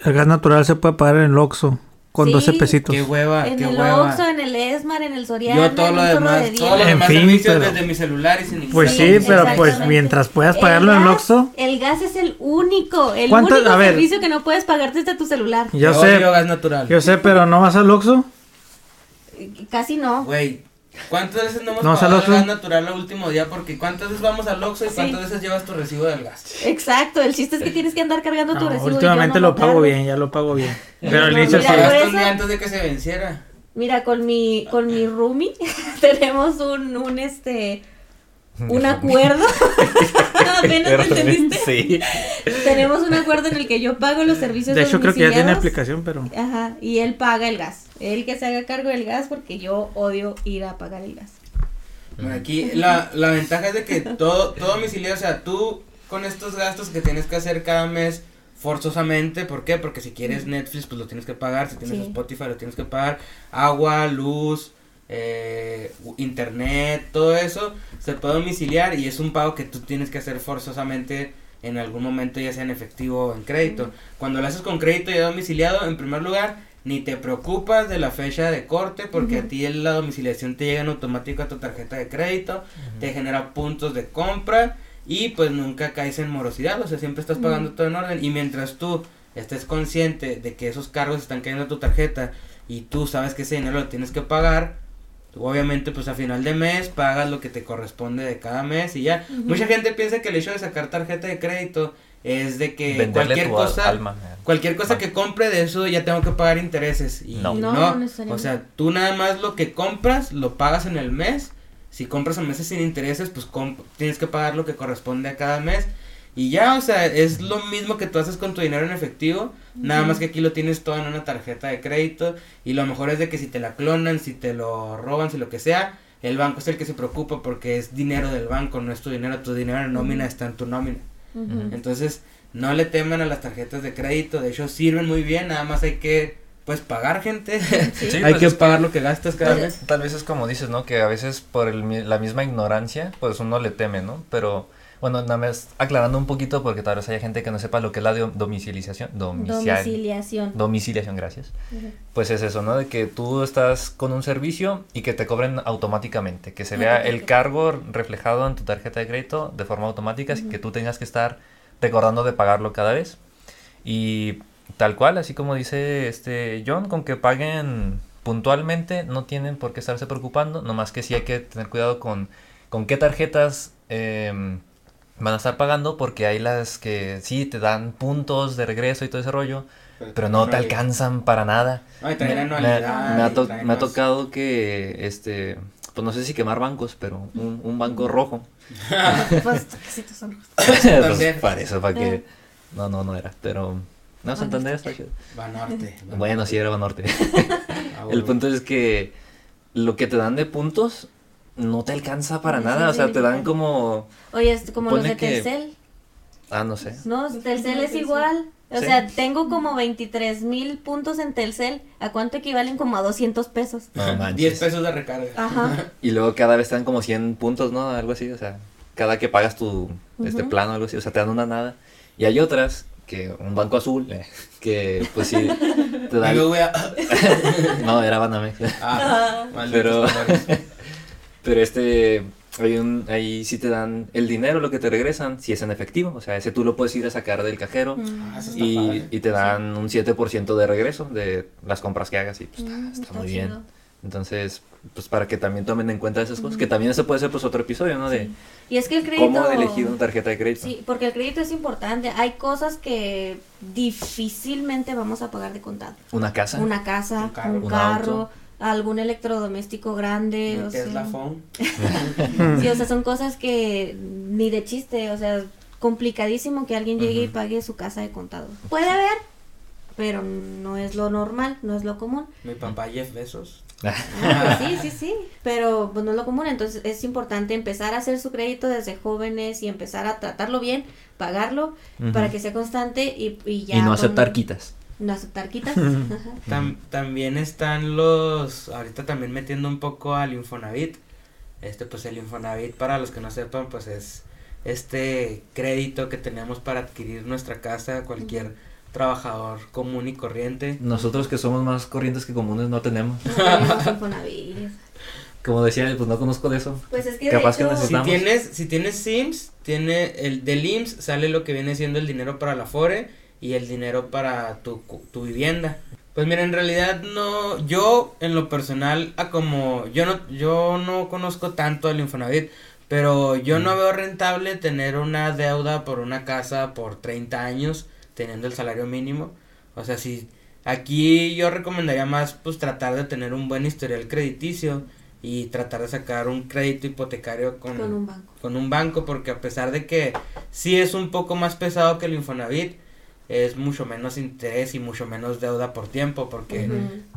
El gas natural se puede pagar en el Oxxo con Sí. 12 pesitos. Qué hueva, En qué el hueva. Oxxo, en el Esmar, en el Soriana, Yo todo en lo demás, de todo lo. En demás fin, servicios pero- desde mi celular y sin Pues Sí, pero pues mientras puedas pagarlo en el gas- Oxxo. El gas es el único, el ¿Cuánto- único a ver. servicio que no puedes pagarte desde tu celular. Yo Yo sé, gas natural. yo sé, pero no vas al Oxxo. Casi no. Güey, ¿cuántas veces no hemos ¿No pagado el gas natural el último día? Porque ¿cuántas veces vamos al Oxxo y Sí. cuántas veces llevas tu recibo del gas? Exacto, el chiste es que tienes que andar cargando tu No, recibo. y yo últimamente no lo pago bien, ya lo pago bien. Pero al inicio sí. antes de que se venciera. Mira, con mi, con mi roomie tenemos un, un este, un acuerdo. ¿Apenas me entendiste? Sí. Tenemos un acuerdo en el que yo pago los servicios De hecho, creo que ya tiene aplicación, pero. Ajá, y él paga el gas. Él que se haga cargo del gas porque yo odio ir a pagar el gas. Bueno, Aquí la, la ventaja es de que todo, todo domicilio, o sea, tú con estos gastos que tienes que hacer cada mes forzosamente, ¿por qué? Porque si quieres Netflix, pues lo tienes que pagar, si tienes Sí. Spotify, lo tienes que pagar, agua, luz, eh, internet, todo eso se puede domiciliar y es un pago que tú tienes que hacer forzosamente en algún momento, ya sea en efectivo o en crédito. Cuando lo haces con crédito ya domiciliado, en primer lugar, ni te preocupas de la fecha de corte porque a ti la domiciliación te llega en automático a tu tarjeta de crédito, te genera puntos de compra y pues nunca caes en morosidad, o sea, siempre estás pagando todo en orden. Y mientras tú estés consciente de que esos cargos están cayendo a tu tarjeta y tú sabes que ese dinero lo tienes que pagar, tú obviamente pues a final de mes pagas lo que te corresponde de cada mes y ya. Mucha gente piensa que el hecho de sacar tarjeta de crédito es de que Venderle cualquier cosa alma. Cualquier cosa que compre de eso ya tengo que pagar intereses. Y No. no, No, o sea, tú nada más lo que compras lo pagas en el mes. Si compras a meses sin intereses, pues tienes que pagar lo que corresponde a cada mes. Y ya, o sea, es lo mismo que tú haces con tu dinero en efectivo. Nada más que aquí lo tienes todo en una tarjeta de crédito. Y lo mejor es de que si te la clonan, si te lo roban, si lo que sea, el banco es el que se preocupa porque es dinero del banco, no es tu dinero. Tu dinero en nómina está en tu nómina. Entonces, no le teman a las tarjetas de crédito, de hecho sirven muy bien, nada más hay que pues pagar gente. Sí. Sí, hay pues, que pagar lo que gastas cada Pues, mes. Tal vez es como dices, ¿no? Que a veces por el mi- la misma ignorancia, pues uno le teme, ¿no? Pero, bueno, nada más aclarando un poquito, porque tal vez haya gente que no sepa lo que es la do- domiciliación. Domicial, Domiciliación. domiciliación, gracias. Pues es eso, ¿no? De que tú estás con un servicio y que te cobren automáticamente, que se vea el cargo reflejado en tu tarjeta de crédito de forma automática, sin Ujú. que tú tengas que estar recordando de pagarlo cada vez. Y tal cual, así como dice este John, con que paguen puntualmente, no tienen por qué estarse preocupando, nomás que sí hay que tener cuidado con, con qué tarjetas em, van a estar pagando, porque hay las que sí te dan puntos de regreso y todo ese rollo, pero no te alcanzan para nada. Ay, Me, me- anualidad. me ha, to- me ha tocado que, este, pues no sé si quemar bancos, pero un, un banco rojo. Pues, son pues para eso, para que... Eh. No, no, no era, pero... No, Santander está chido. Banorte. Bueno, sí era Banorte. Ah, El punto es que lo que te dan de puntos no te alcanza para nada, o sea, te dan como... Oye, es como los de que- Telcel. Ah, no sé. No, Telcel es igual. O Sí. sea, tengo como 23 mil puntos en Telcel. ¿A cuánto equivalen? Como a 200 pesos. No manches. 10 pesos de recarga. Ajá. Y luego cada vez te dan como 100 puntos, ¿no? Algo así, o sea, cada que pagas tu este Ujú. plano, algo así, o sea, te dan una nada. Y hay otras, que un banco azul, eh, que pues sí, te dan... No, era Banamex. Ah, Pero-. Pero este, hay un, ahí sí te dan el dinero, lo que te regresan, si es en efectivo, o sea, ese tú lo puedes ir a sacar del cajero. Mm. Ah, eso Y, te dan un 7% de regreso de las compras que hagas y pues está, Mm, está está muy chido. bien. Entonces, pues para que también tomen en cuenta esas cosas, que también ese puede ser pues otro episodio, ¿no? De Y es que el crédito. cómo elegir una tarjeta de crédito. Sí, porque el crédito es importante. Hay cosas que difícilmente vamos a pagar de contado. Una casa. Una casa, Un carro. un Un carro, auto. Algún electrodoméstico grande. O Tesla sea, phone. Sí, o sea, son cosas que ni de chiste, o sea, complicadísimo que alguien llegue y pague su casa de contado. Puede haber, pero no es lo normal, no es lo común. Mi papá Jeff Bezos. Ah, sí, sí, sí, pero pues no es lo común, entonces es importante empezar a hacer su crédito desde jóvenes y empezar a tratarlo bien, pagarlo, para que sea constante y, y ya. y cuando-. No aceptar quitas. Ajá. Tam- también están los, ahorita también metiendo un poco al Infonavit. Este, pues el Infonavit, para los que no sepan, pues es este crédito que tenemos para adquirir nuestra casa, cualquier trabajador común y corriente. Nosotros que somos más corrientes que comunes no tenemos. No tenemos Infonavit. Como decía, pues no conozco de eso. Pues es que Capaz que de hecho, Si necesitamos. tienes, si tienes Sims, tiene el del IMSS sale lo que viene siendo el dinero para la FORE y el dinero para tu, tu vivienda. Pues mira, en realidad no, yo en lo personal, a como, yo no, yo no conozco tanto el Infonavit, pero yo no veo rentable tener una deuda por una casa por 30 años teniendo el salario mínimo. O sea, si, Aquí yo recomendaría más pues tratar de tener un buen historial crediticio y tratar de sacar un crédito hipotecario con, Con un banco. con un banco porque a pesar de que sí es un poco más pesado que el Infonavit, es mucho menos interés y mucho menos deuda por tiempo porque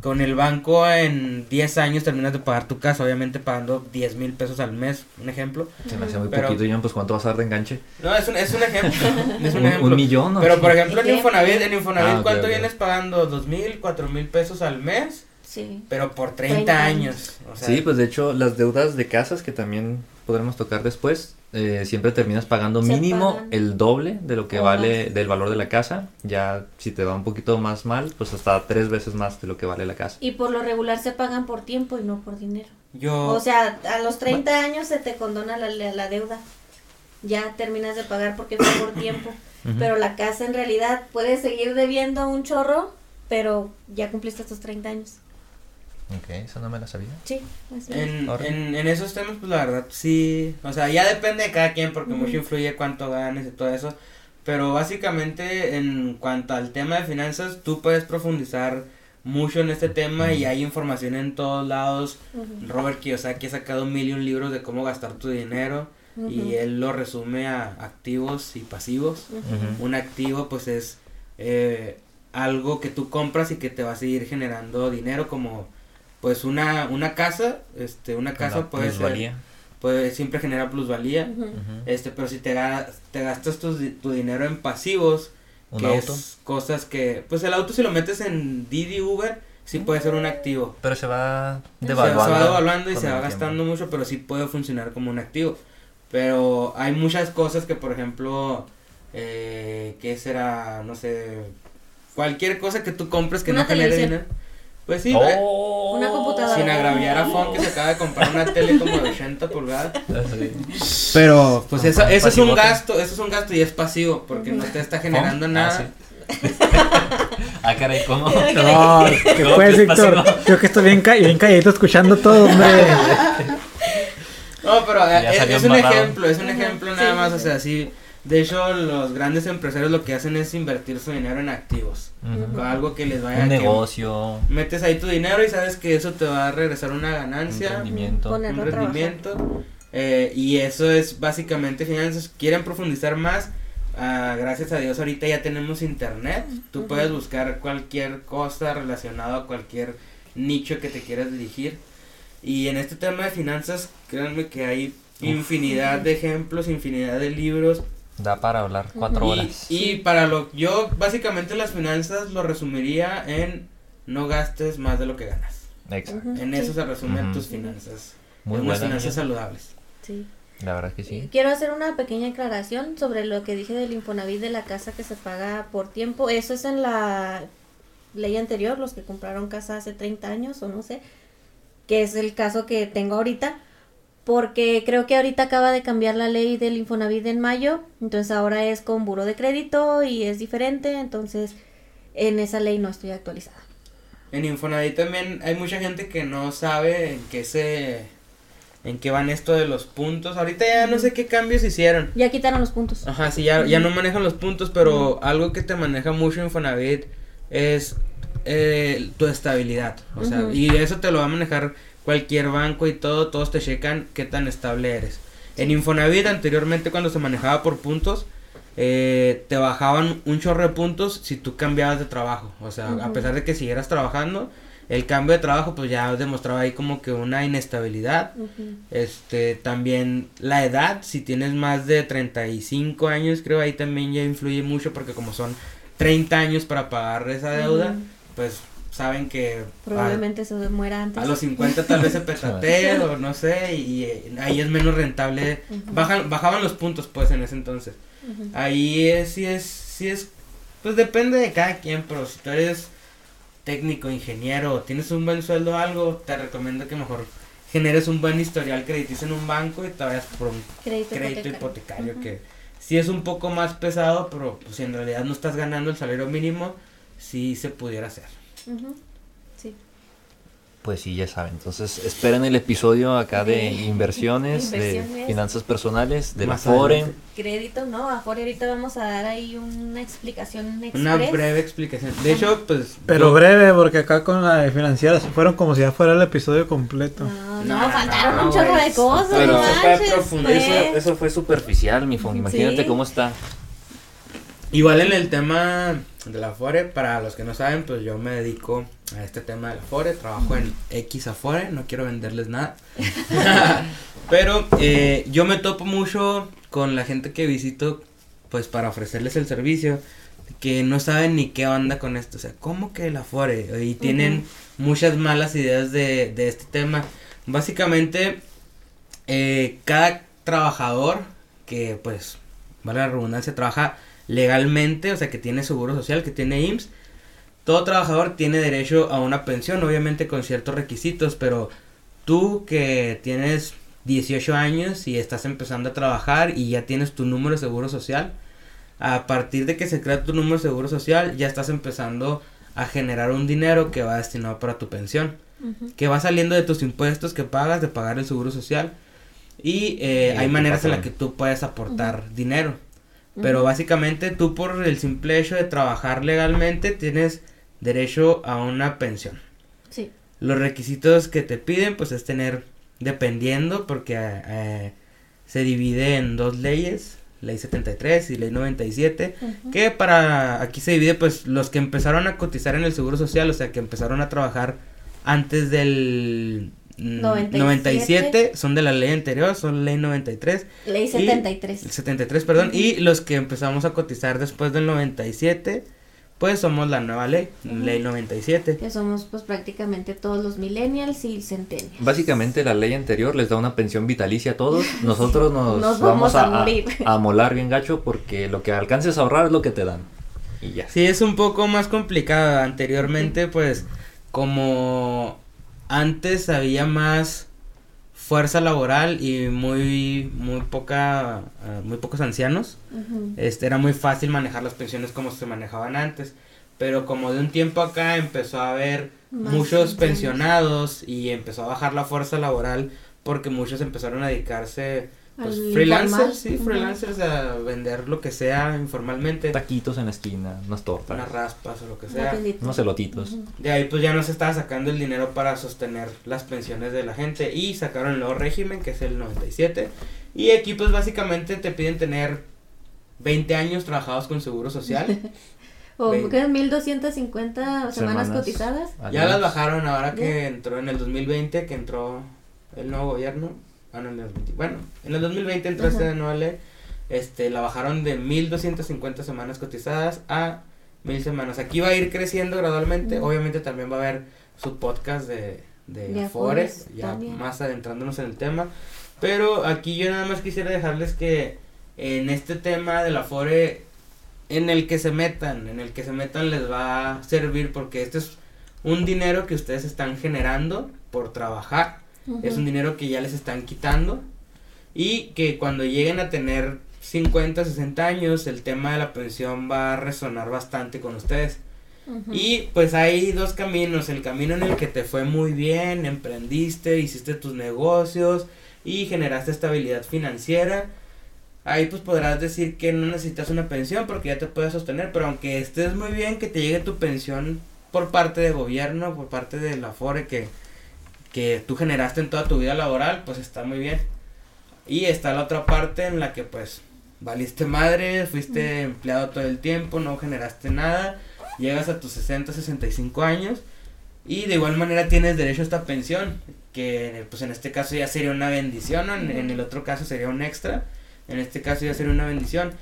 con el banco en 10 años terminas de pagar tu casa, obviamente pagando 10 mil pesos al mes, un ejemplo. Se me hace muy Pero- poquito, John, pues ¿cuánto vas a dar de enganche? No, es un, es un ejemplo. es un ¿Un, ejemplo. un millón o Pero por ejemplo en. Infonavit, en Infonavit Ah, ¿cuánto vienes pagando? ¿Dos mil, cuatro mil pesos al mes? Sí. Pero por 30, 30 años. O sea, Sí, pues de hecho las deudas de casas que también podremos tocar después, eh, siempre terminas pagando mínimo pagan. el doble de lo que O vale más. del valor de la casa. Ya si te va un poquito más mal, pues hasta tres veces más de lo que vale la casa. Y por lo regular se pagan por tiempo y no por dinero. yo... O sea, a los 30 años se te condona la, la, la deuda. Ya terminas de pagar porque fue por tiempo. Pero la casa en realidad puedes seguir debiendo un chorro, pero ya cumpliste tus 30 años. Ok, eso no me la sabía. Sí, así. En, en, en esos temas, pues la verdad sí. O sea, ya depende de cada quien porque mucho influye cuánto ganes y todo eso. Pero básicamente, en cuanto al tema de finanzas, tú puedes profundizar mucho en este tema y hay información en todos lados. Robert Kiyosaki ha sacado mil y un libros de cómo gastar tu dinero y él lo resume a activos y pasivos. Un activo pues es eh, algo que tú compras y que te va a seguir generando dinero como pues una, una casa, este, una casa puede ser, plusvalía. puede siempre generar plusvalía, este, pero si te, ga- te gastas tu, tu dinero en pasivos, Un que auto. es cosas que, pues el auto si lo metes en Didi Uber, sí puede ser un activo. Pero se va Se- devaluando. Se, va devaluando y se va tiempo. gastando mucho, pero sí puede funcionar como un activo. Pero hay muchas cosas que, por ejemplo, eh, ¿qué será? No sé, cualquier cosa que tú compres que Una no genere dinero. Pues sí, eh, Oh. Una computadora. sin agraviar a Fon que se acaba de comprar una tele como de 80 pulgadas. Sí. Pero, pues eso, eso es un gasto, eso es un gasto y es pasivo, porque no te está generando Ah, nada. sí. ah, caray, ¿cómo? No, ¿qué pues, qué Víctor? pasivo. Creo que estoy bien, ca- bien calladito escuchando todo, hombre. No, pero eh, es, un ejemplo, es un ejemplo sí, nada sí, más, sí. o sea, sí. De hecho, los grandes empresarios lo que hacen es invertir su dinero en activos. Algo que les vaya Un que negocio, metes ahí tu dinero y sabes que eso te va a regresar una un ganancia, rendimiento. Un a trabajar. rendimiento. eh, y eso es básicamente finanzas. Quieren profundizar más. ah, gracias a Dios ahorita ya tenemos internet. Tú puedes buscar cualquier cosa relacionada a cualquier nicho que te quieras dirigir. Y en este tema de finanzas, créanme que hay infinidad de ejemplos, infinidad de libros. Da para hablar cuatro horas. y para lo yo básicamente las finanzas lo resumiría en no gastes más de lo que ganas. Exacto. En Sí. eso se resumen tus finanzas. Muy en unas buena. finanzas saludables. Sí. La verdad que sí. Quiero hacer una pequeña aclaración sobre lo que dije del Infonavit de la casa que se paga por tiempo. Eso es en la ley anterior, los que compraron casa hace 30 años o no sé, que es el caso que tengo ahorita, porque creo que ahorita acaba de cambiar la ley del Infonavit en mayo, entonces ahora es con buro de crédito y es diferente, entonces en esa ley no estoy actualizada. En Infonavit también hay mucha gente que no sabe en qué se en qué van esto de los puntos. Ahorita ya no sé qué cambios hicieron. Ya quitaron los puntos. Ajá, sí, ya, ya no manejan los puntos, pero algo que te maneja mucho Infonavit es eh, tu estabilidad. O sea, y eso te lo va a manejar cualquier banco y todo, todos te checan qué tan estable eres. En Infonavit anteriormente cuando se manejaba por puntos, eh, te bajaban un chorro de puntos si tú cambiabas de trabajo. O sea, a pesar de que siguieras trabajando, el cambio de trabajo pues ya demostraba ahí como que una inestabilidad. Este, también la edad, si tienes más de 35 años, creo ahí también ya influye mucho porque como son 30 años para pagar esa deuda, pues saben que a, Probablemente se muera antes. a los 50 tal vez se petatee o no sé, y, eh, ahí es menos rentable. Bajan, bajaban los puntos pues en ese entonces. Ahí es, sí es, sí es, pues depende de cada quien, pero si tú eres técnico, ingeniero, tienes un buen sueldo o algo, te recomiendo que mejor generes un buen historial crediticio en un banco y te vayas por un Crédito, crédito hipotecario. que sí es un poco más pesado, pero pues si en realidad no estás ganando el salario mínimo, sí se pudiera hacer. Sí. pues sí, ya saben. Entonces, esperen el episodio acá de inversiones, de finanzas personales, de la Más FORE. adelante. Crédito, ¿no? Ahorita vamos a dar ahí una explicación express. Una breve explicación. De hecho, pues. Pero yo- breve, porque acá con la de financiera se fueron como si ya fuera el episodio completo. No, no, faltaron no, un chorro de cosas, pero fue manches, Eso, eso fue superficial, mi Fon. Imagínate Sí. cómo está. Igual en el tema de la Afore, para los que no saben, pues yo me dedico a este tema de la Afore, trabajo en X Afore, no quiero venderles nada. Pero eh, yo me topo mucho con la gente que visito, pues para ofrecerles el servicio, que no saben ni qué onda con esto, o sea, ¿cómo que la Afore? Y tienen muchas malas ideas de, de este tema. Básicamente, eh, cada trabajador que, pues, vale la redundancia, trabaja legalmente, o sea, que tiene seguro social, que tiene IMSS, todo trabajador tiene derecho a una pensión, obviamente con ciertos requisitos, pero tú que tienes 18 años y estás empezando a trabajar y ya tienes tu número de seguro social, a partir de que se crea tu número de seguro social, ya estás empezando a generar un dinero que va destinado para tu pensión que va saliendo de tus impuestos que pagas, de pagar el seguro social. Y eh, hay maneras en las que tú puedes aportar dinero. Pero básicamente tú por el simple hecho de trabajar legalmente tienes derecho a una pensión. Sí. Los requisitos que te piden pues es tener, dependiendo, porque eh, se divide en dos leyes, ley 73 y ley 97, Ujú. que para aquí se divide pues los que empezaron a cotizar en el seguro social, o sea que empezaron a trabajar antes del 97. 97, son de la ley anterior, son ley 93, Ley Y- 73. el 73, perdón, y los que empezamos a cotizar después del 97, pues somos la nueva ley, Ujú. ley 97. Que somos pues prácticamente todos los millennials y centennials. Básicamente la ley anterior les da una pensión vitalicia a todos. Nosotros nos, Nos vamos, vamos a a, morir. a, a molar bien gacho porque lo que alcances a ahorrar es lo que te dan. Y ya. Sí, es un poco más complicado. Anteriormente, pues, como antes había más fuerza laboral y muy, muy poca, ah, muy pocos ancianos, este, era muy fácil manejar las pensiones como se manejaban antes. Pero como de un tiempo acá empezó a haber Más muchos pensionados y empezó a bajar la fuerza laboral porque muchos empezaron a dedicarse pues, informal. sí, Ujú. freelancers a vender lo que sea informalmente, Taquitos en la esquina, unas tortas, unas raspas o lo que sea. unos elotitos. De ahí pues ya no se estaba sacando el dinero para sostener las pensiones de la gente y sacaron el nuevo régimen que es el 97 y aquí pues básicamente te piden tener 20 años trabajados con seguro social. O ¿qué? 1250 semanas, Semanas cotizadas. ya las bajaron ahora que entró en el 2020 que entró el nuevo gobierno. Ah, no, en el 20 bueno, en el 2020 entró Ajá. esta nueva ley. Este, la bajaron de 1250 semanas cotizadas a 1000 semanas. Aquí va a ir creciendo gradualmente. Obviamente también va a haber su podcast de, de, De Afores ya también. más adentrándonos en el tema. Pero aquí yo nada más quisiera dejarles que en este tema del Afore, en el que se metan, en el que se metan les va a servir porque este es un dinero que ustedes están generando por trabajar. Es un dinero que ya les están quitando y que cuando lleguen a tener 50, 60 años, el tema de la pensión va a resonar bastante con ustedes. Y pues hay dos caminos, el camino en el que te fue muy bien, emprendiste, hiciste tus negocios y generaste estabilidad financiera. Ahí pues podrás decir que no necesitas una pensión porque ya te puedes sostener, pero aunque estés muy bien, que te llegue tu pensión por parte de gobierno, por parte de la FORE que, que tú generaste en toda tu vida laboral, pues está muy bien. Y está la otra parte en la que pues valiste madre, fuiste empleado todo el tiempo, no generaste nada, llegas a tus 60, 65 años y de igual manera tienes derecho a esta pensión, que pues en este caso ya sería una bendición, ¿no? en, en el otro caso sería un extra, en este caso ya sería una bendición.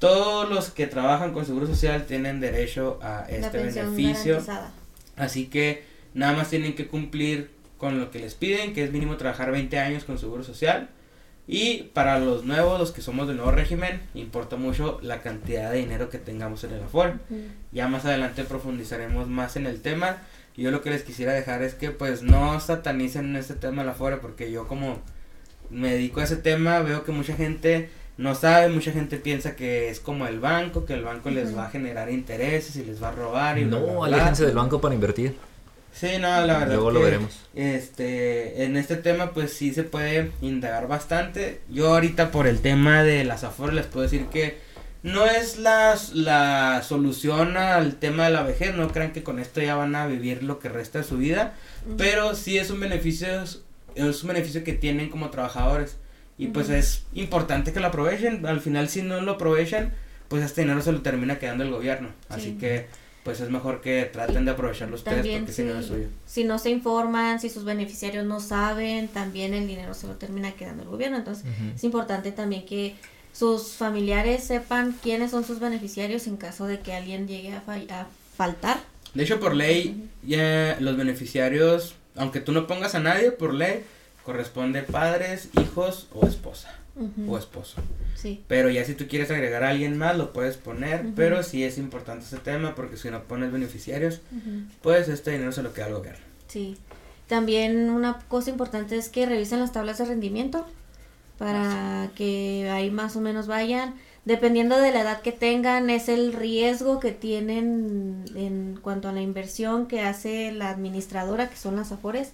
Todos los que trabajan con Seguro Social tienen derecho a este beneficio. Así que nada más tienen que cumplir con lo que les piden, que es mínimo trabajar 20 años con seguro social. Y para los nuevos, los que somos del nuevo régimen, importa mucho la cantidad de dinero que tengamos en el Afore. Ujú. Ya más adelante profundizaremos más en el tema. Y yo lo que les quisiera dejar es que pues no satanicen este tema del Afore, porque yo como me dedico a ese tema, veo que mucha gente no sabe, mucha gente piensa que es como el banco, que el banco les va a generar intereses y les va a robar y bla, bla, No, bla. aléjense del banco para invertir. Sí, no, la verdad. Luego lo que, veremos. Este, en este tema, pues sí se puede indagar bastante. Yo ahorita por el tema de las afores les puedo decir que no es la, la solución al tema de la vejez. No crean que con esto ya van a vivir lo que resta de su vida. Pero sí es un beneficio, es un beneficio que tienen como trabajadores. Y pues Ujú. es importante que lo aprovechen. Al final, si no lo aprovechan, pues este dinero se lo termina quedando el gobierno. Así Sí. que, pues es mejor que traten de aprovecharlo ustedes También porque si no es suyo. Si no se informan, si sus beneficiarios no saben, también el dinero se lo termina quedando el gobierno. Entonces es importante también que sus familiares sepan quiénes son sus beneficiarios en caso de que alguien llegue a, fa- a faltar. De hecho, por ley, ya los beneficiarios, aunque tú no pongas a nadie, por ley, corresponde padres, hijos o esposa o esposo. Sí. Pero ya si tú quieres agregar a alguien más, lo puedes poner, pero sí es importante ese tema porque si no pones beneficiarios, pues este dinero se lo queda al gobierno. Sí. También una cosa importante es que revisen las tablas de rendimiento para que ahí más o menos vayan. Dependiendo de la edad que tengan, es el riesgo que tienen en cuanto a la inversión que hace la administradora, que son las AFORES.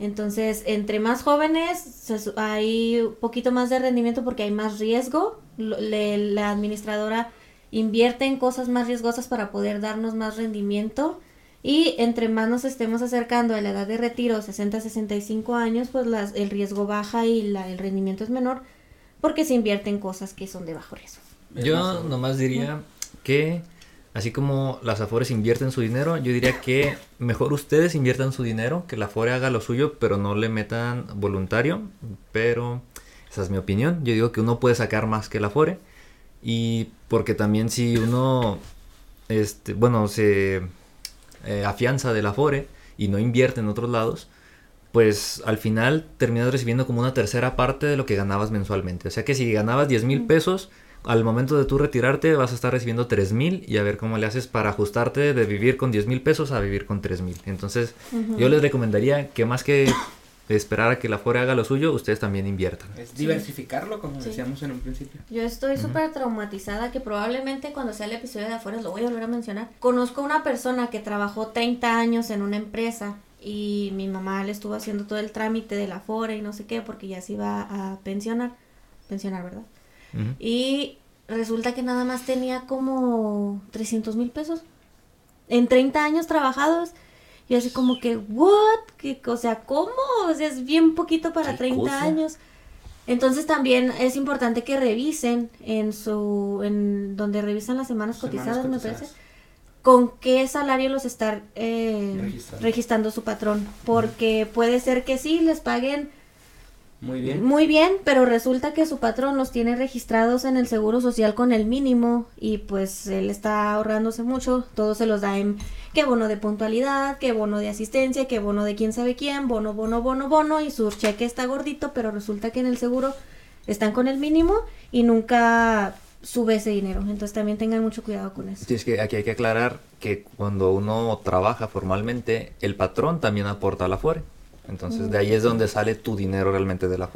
Entonces, entre más jóvenes, hay un poquito más de rendimiento porque hay más riesgo. Le- la administradora invierte en cosas más riesgosas para poder darnos más rendimiento. Y entre más nos estemos acercando a la edad de retiro, 60-65 años, pues las, el riesgo baja y la, el rendimiento es menor porque se invierte en cosas que son de bajo riesgo. Es Yo más, nomás diría que, así como las Afores invierten su dinero, yo diría que mejor ustedes inviertan su dinero, que la Afore haga lo suyo, pero no le metan voluntario. Pero esa es mi opinión. Yo digo que uno puede sacar más que la Afore. Y porque también si uno, este, bueno, se eh, afianza de la Afore y no invierte en otros lados, pues al final terminas recibiendo como una tercera parte de lo que ganabas mensualmente. O sea que si ganabas 10 mil pesos, al momento de tú retirarte vas a estar recibiendo 3 mil y a ver cómo le haces para ajustarte de vivir con 10 mil pesos a vivir con 3 mil. Entonces yo les recomendaría que más que esperar a que la FORE haga lo suyo, ustedes también inviertan. Es diversificarlo, como Sí. decíamos en un principio. Yo estoy súper traumatizada que probablemente cuando sea el episodio de afuera lo voy a volver a mencionar. Conozco una persona que trabajó 30 años en una empresa y mi mamá le estuvo haciendo todo el trámite de la FORE y no sé qué porque ya se iba a pensionar. Pensionar, ¿verdad? Y resulta que nada más tenía como 300 mil pesos en 30 años trabajados. Y así como que, ¿what? ¿Qué, o sea, ¿cómo? O sea, es bien poquito para ¿Qué 30 cosa? años. Entonces también es importante que revisen en su, en donde revisan las semanas Semanas cotizadas, me parece, con qué salario los está eh, Registrando. registrando su patrón. Porque puede ser que sí, les paguen Muy bien. muy bien, pero resulta que su patrón los tiene registrados en el seguro social con el mínimo y pues él está ahorrándose mucho, todo se los da en qué bono de puntualidad, qué bono de asistencia, qué bono de quién sabe quién, bono, bono, bono, bono y su cheque está gordito, pero resulta que en el seguro están con el mínimo y nunca sube ese dinero, entonces también tengan mucho cuidado con eso. Sí, es que aquí hay que aclarar que cuando uno trabaja formalmente, el patrón también aporta a la FORE. Entonces, de ahí es donde sale tu dinero realmente de la.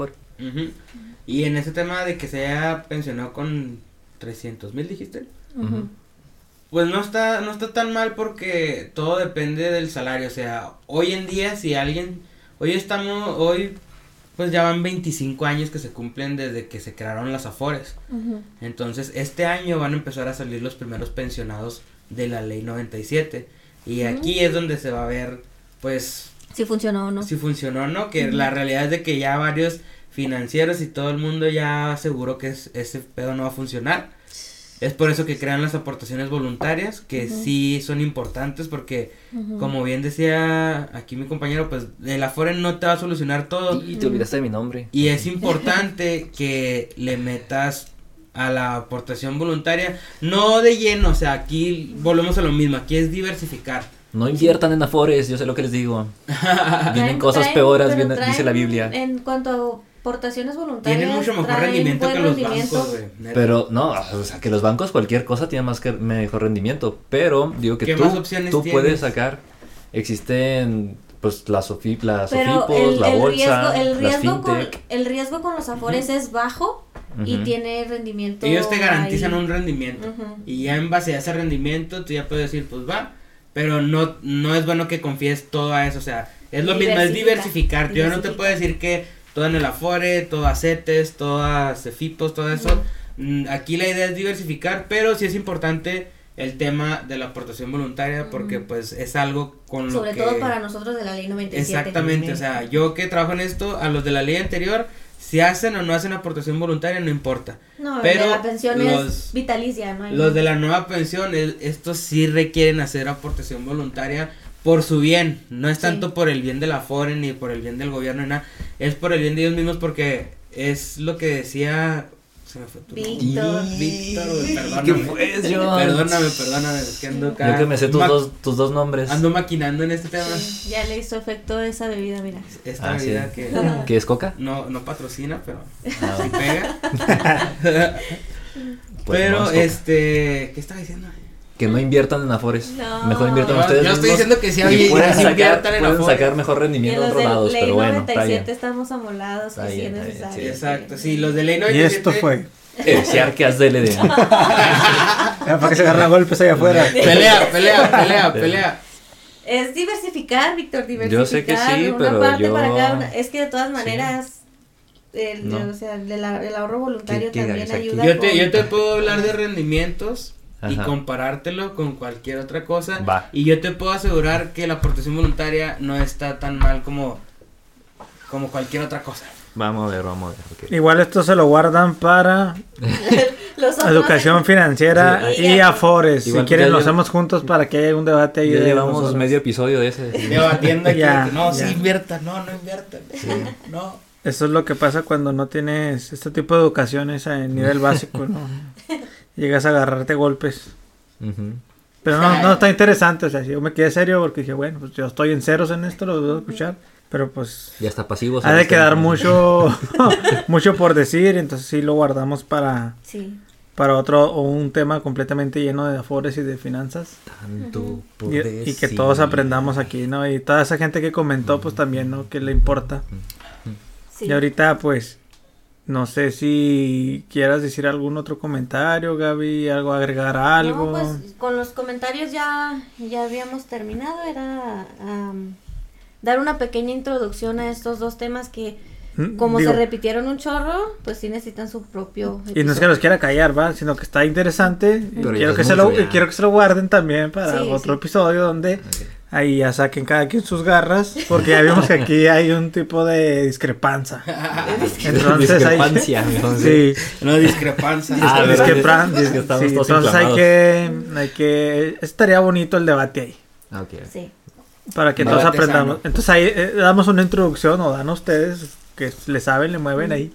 Y en ese tema de que se haya pensionado con 300 mil, dijiste. Pues no está, no está tan mal porque todo depende del salario. O sea, hoy en día si alguien, hoy estamos, hoy pues ya van 25 años que se cumplen desde que se crearon las Afores. Entonces este año van a empezar a salir los primeros pensionados de la ley 97. Y aquí es donde se va a ver pues Si funcionó o no. si funcionó o no, que la realidad es de que ya varios financieros y todo el mundo ya aseguró que es- ese pedo no va a funcionar. Es por eso que crean las aportaciones voluntarias, que Ujú. sí son importantes porque, Ujú. como bien decía aquí mi compañero, pues el Afore no te va a solucionar todo. Y te olvidaste de mi nombre. Y es importante que le metas a la aportación voluntaria, no de lleno, o sea, aquí volvemos a lo mismo, aquí es diversificar. No inviertan en Afores, yo sé lo que les digo. Vienen Traen- cosas traen- peores, viene- dice la Biblia. En cuanto a aportaciones voluntarias. Tienen mucho mejor rendimiento que los rendimiento. bancos, güey. Pero no, o sea, que los bancos cualquier cosa tiene más que mejor rendimiento. Pero digo que ¿Qué tú, más opciones tú puedes sacar. Existen pues las SOFIP, las Pero SOFIPOS, el, la el bolsa, riesgo, el las riesgo, con, el riesgo con los afores es bajo y tiene rendimiento. Ellos te garantizan ahí. un rendimiento. Y ya en base a ese rendimiento, tú ya puedes decir, pues va, pero no, no es bueno que confíes todo a eso, o sea, es lo mismo, es Diversificar. Yo no te puedo decir que todo en el Afore, todo a CETES, todo a Cefipos, todo eso. Mm, Aquí la idea es diversificar, pero sí es importante el tema de la aportación voluntaria porque pues es algo con lo Sobre que... todo para nosotros de la ley 97. Exactamente, o sea, yo que trabajo en esto, a los de la ley anterior, si hacen o no hacen aportación voluntaria, no importa. No, Pero la pensión los- es vitalicia, ¿no? hay Los de la nueva pensión, el- estos sí requieren hacer aportación voluntaria por su bien. No es Sí. tanto por el bien de la FORE ni por el bien del gobierno, nada. Es por el bien de ellos mismos porque es lo que decía... Se me fue tu. Víctor. Víctor, perdóname. ¿Qué fue, John? Perdóname, perdóname, es que ando acá. Yo que me sé tus dos, tus dos nombres. Ando maquinando en este tema. Sí, ya le hizo efecto esa bebida, mira. Esta Ah, sí. vida que ¿Qué es coca? no, no patrocina, pero Ah, sí pega. pues pero no, es este, ¿qué estaba diciendo? Que no inviertan en Afores. No. Mejor inviertan No, ustedes yo estoy diciendo que sí, y oye, pueden sí sacar, inviertan en pueden sacar mejor Y rendimiento en en los otros de lados, ley pero bueno, está 97 bien. estamos amolados Está que sí es bien, está bien, necesario. sí. Exacto, sí, los de ley Y 97. esto fue. Heresiarcas DLD. Ah, Para que se agarren a golpes allá afuera. Pelea, pelea, pelea, pelea. Es diversificar, Víctor, diversificar. Yo sé que sí, una pero parte yo- para cada una. Es que de todas maneras, el, No. o sea, el, el ahorro voluntario ¿Qué- qué también ayuda. Yo te, yo te puedo hablar de rendimientos y comparártelo con cualquier otra cosa. Va. Y yo te puedo asegurar que la aportación voluntaria no está tan mal como, como cualquier otra cosa. Vamos a ver, vamos a ver. Igual esto se lo guardan para educación financiera Sí. y afores. Si Igual quieren lo hacemos juntos para que haya un debate ahí. Ya de llevamos nosotros. medio episodio de ese. Debatiendo aquí, Ya, no, ya. sí inviertan, no, no inviertan. No. Eso es lo que pasa cuando no tienes este tipo de educaciones a nivel básico, ¿no? Llegas a agarrarte golpes. Ujú. Pero no, no está interesante, o sea, yo me quedé serio porque dije, bueno, pues yo estoy en ceros en esto, lo voy a escuchar, pero pues Ya está pasivo. ha de quedar mucho, mucho por decir, entonces sí lo guardamos para, Sí. para otro, o un tema completamente lleno de afores y de finanzas, Tanto por y, y que decir. todos aprendamos aquí, ¿no? Y toda esa gente que comentó, pues también, ¿no? Que le importa. sí. Y ahorita, pues, no sé si quieras decir algún otro comentario, Gaby, algo, agregar algo. No, pues con los comentarios ya, ya habíamos terminado. Era am, dar una pequeña introducción a estos dos temas que, Mm, como digo, se repitieron un chorro, pues sí necesitan su propio. Y no es que episodio. los quiera callar, ¿va? Sino que está interesante. y Pero quiero, que se lo, ya. quiero que se lo guarden también para Sí, otro sí. episodio donde. Ahí ya saquen cada quien sus garras. Porque ya vimos que aquí hay un tipo de discrepancia. Entonces hay Discrepancia, mejor decir. Sí, No discrepancia. Ah, ¿verdad? discrepan- Es que estamos sí, todos entonces hay que, hay que, estaría bonito el debate ahí. Ah, ok. Sí. Para que todos aprendamos. sano. Entonces ahí eh, damos una introducción o dan ustedes que le saben, le mueven ahí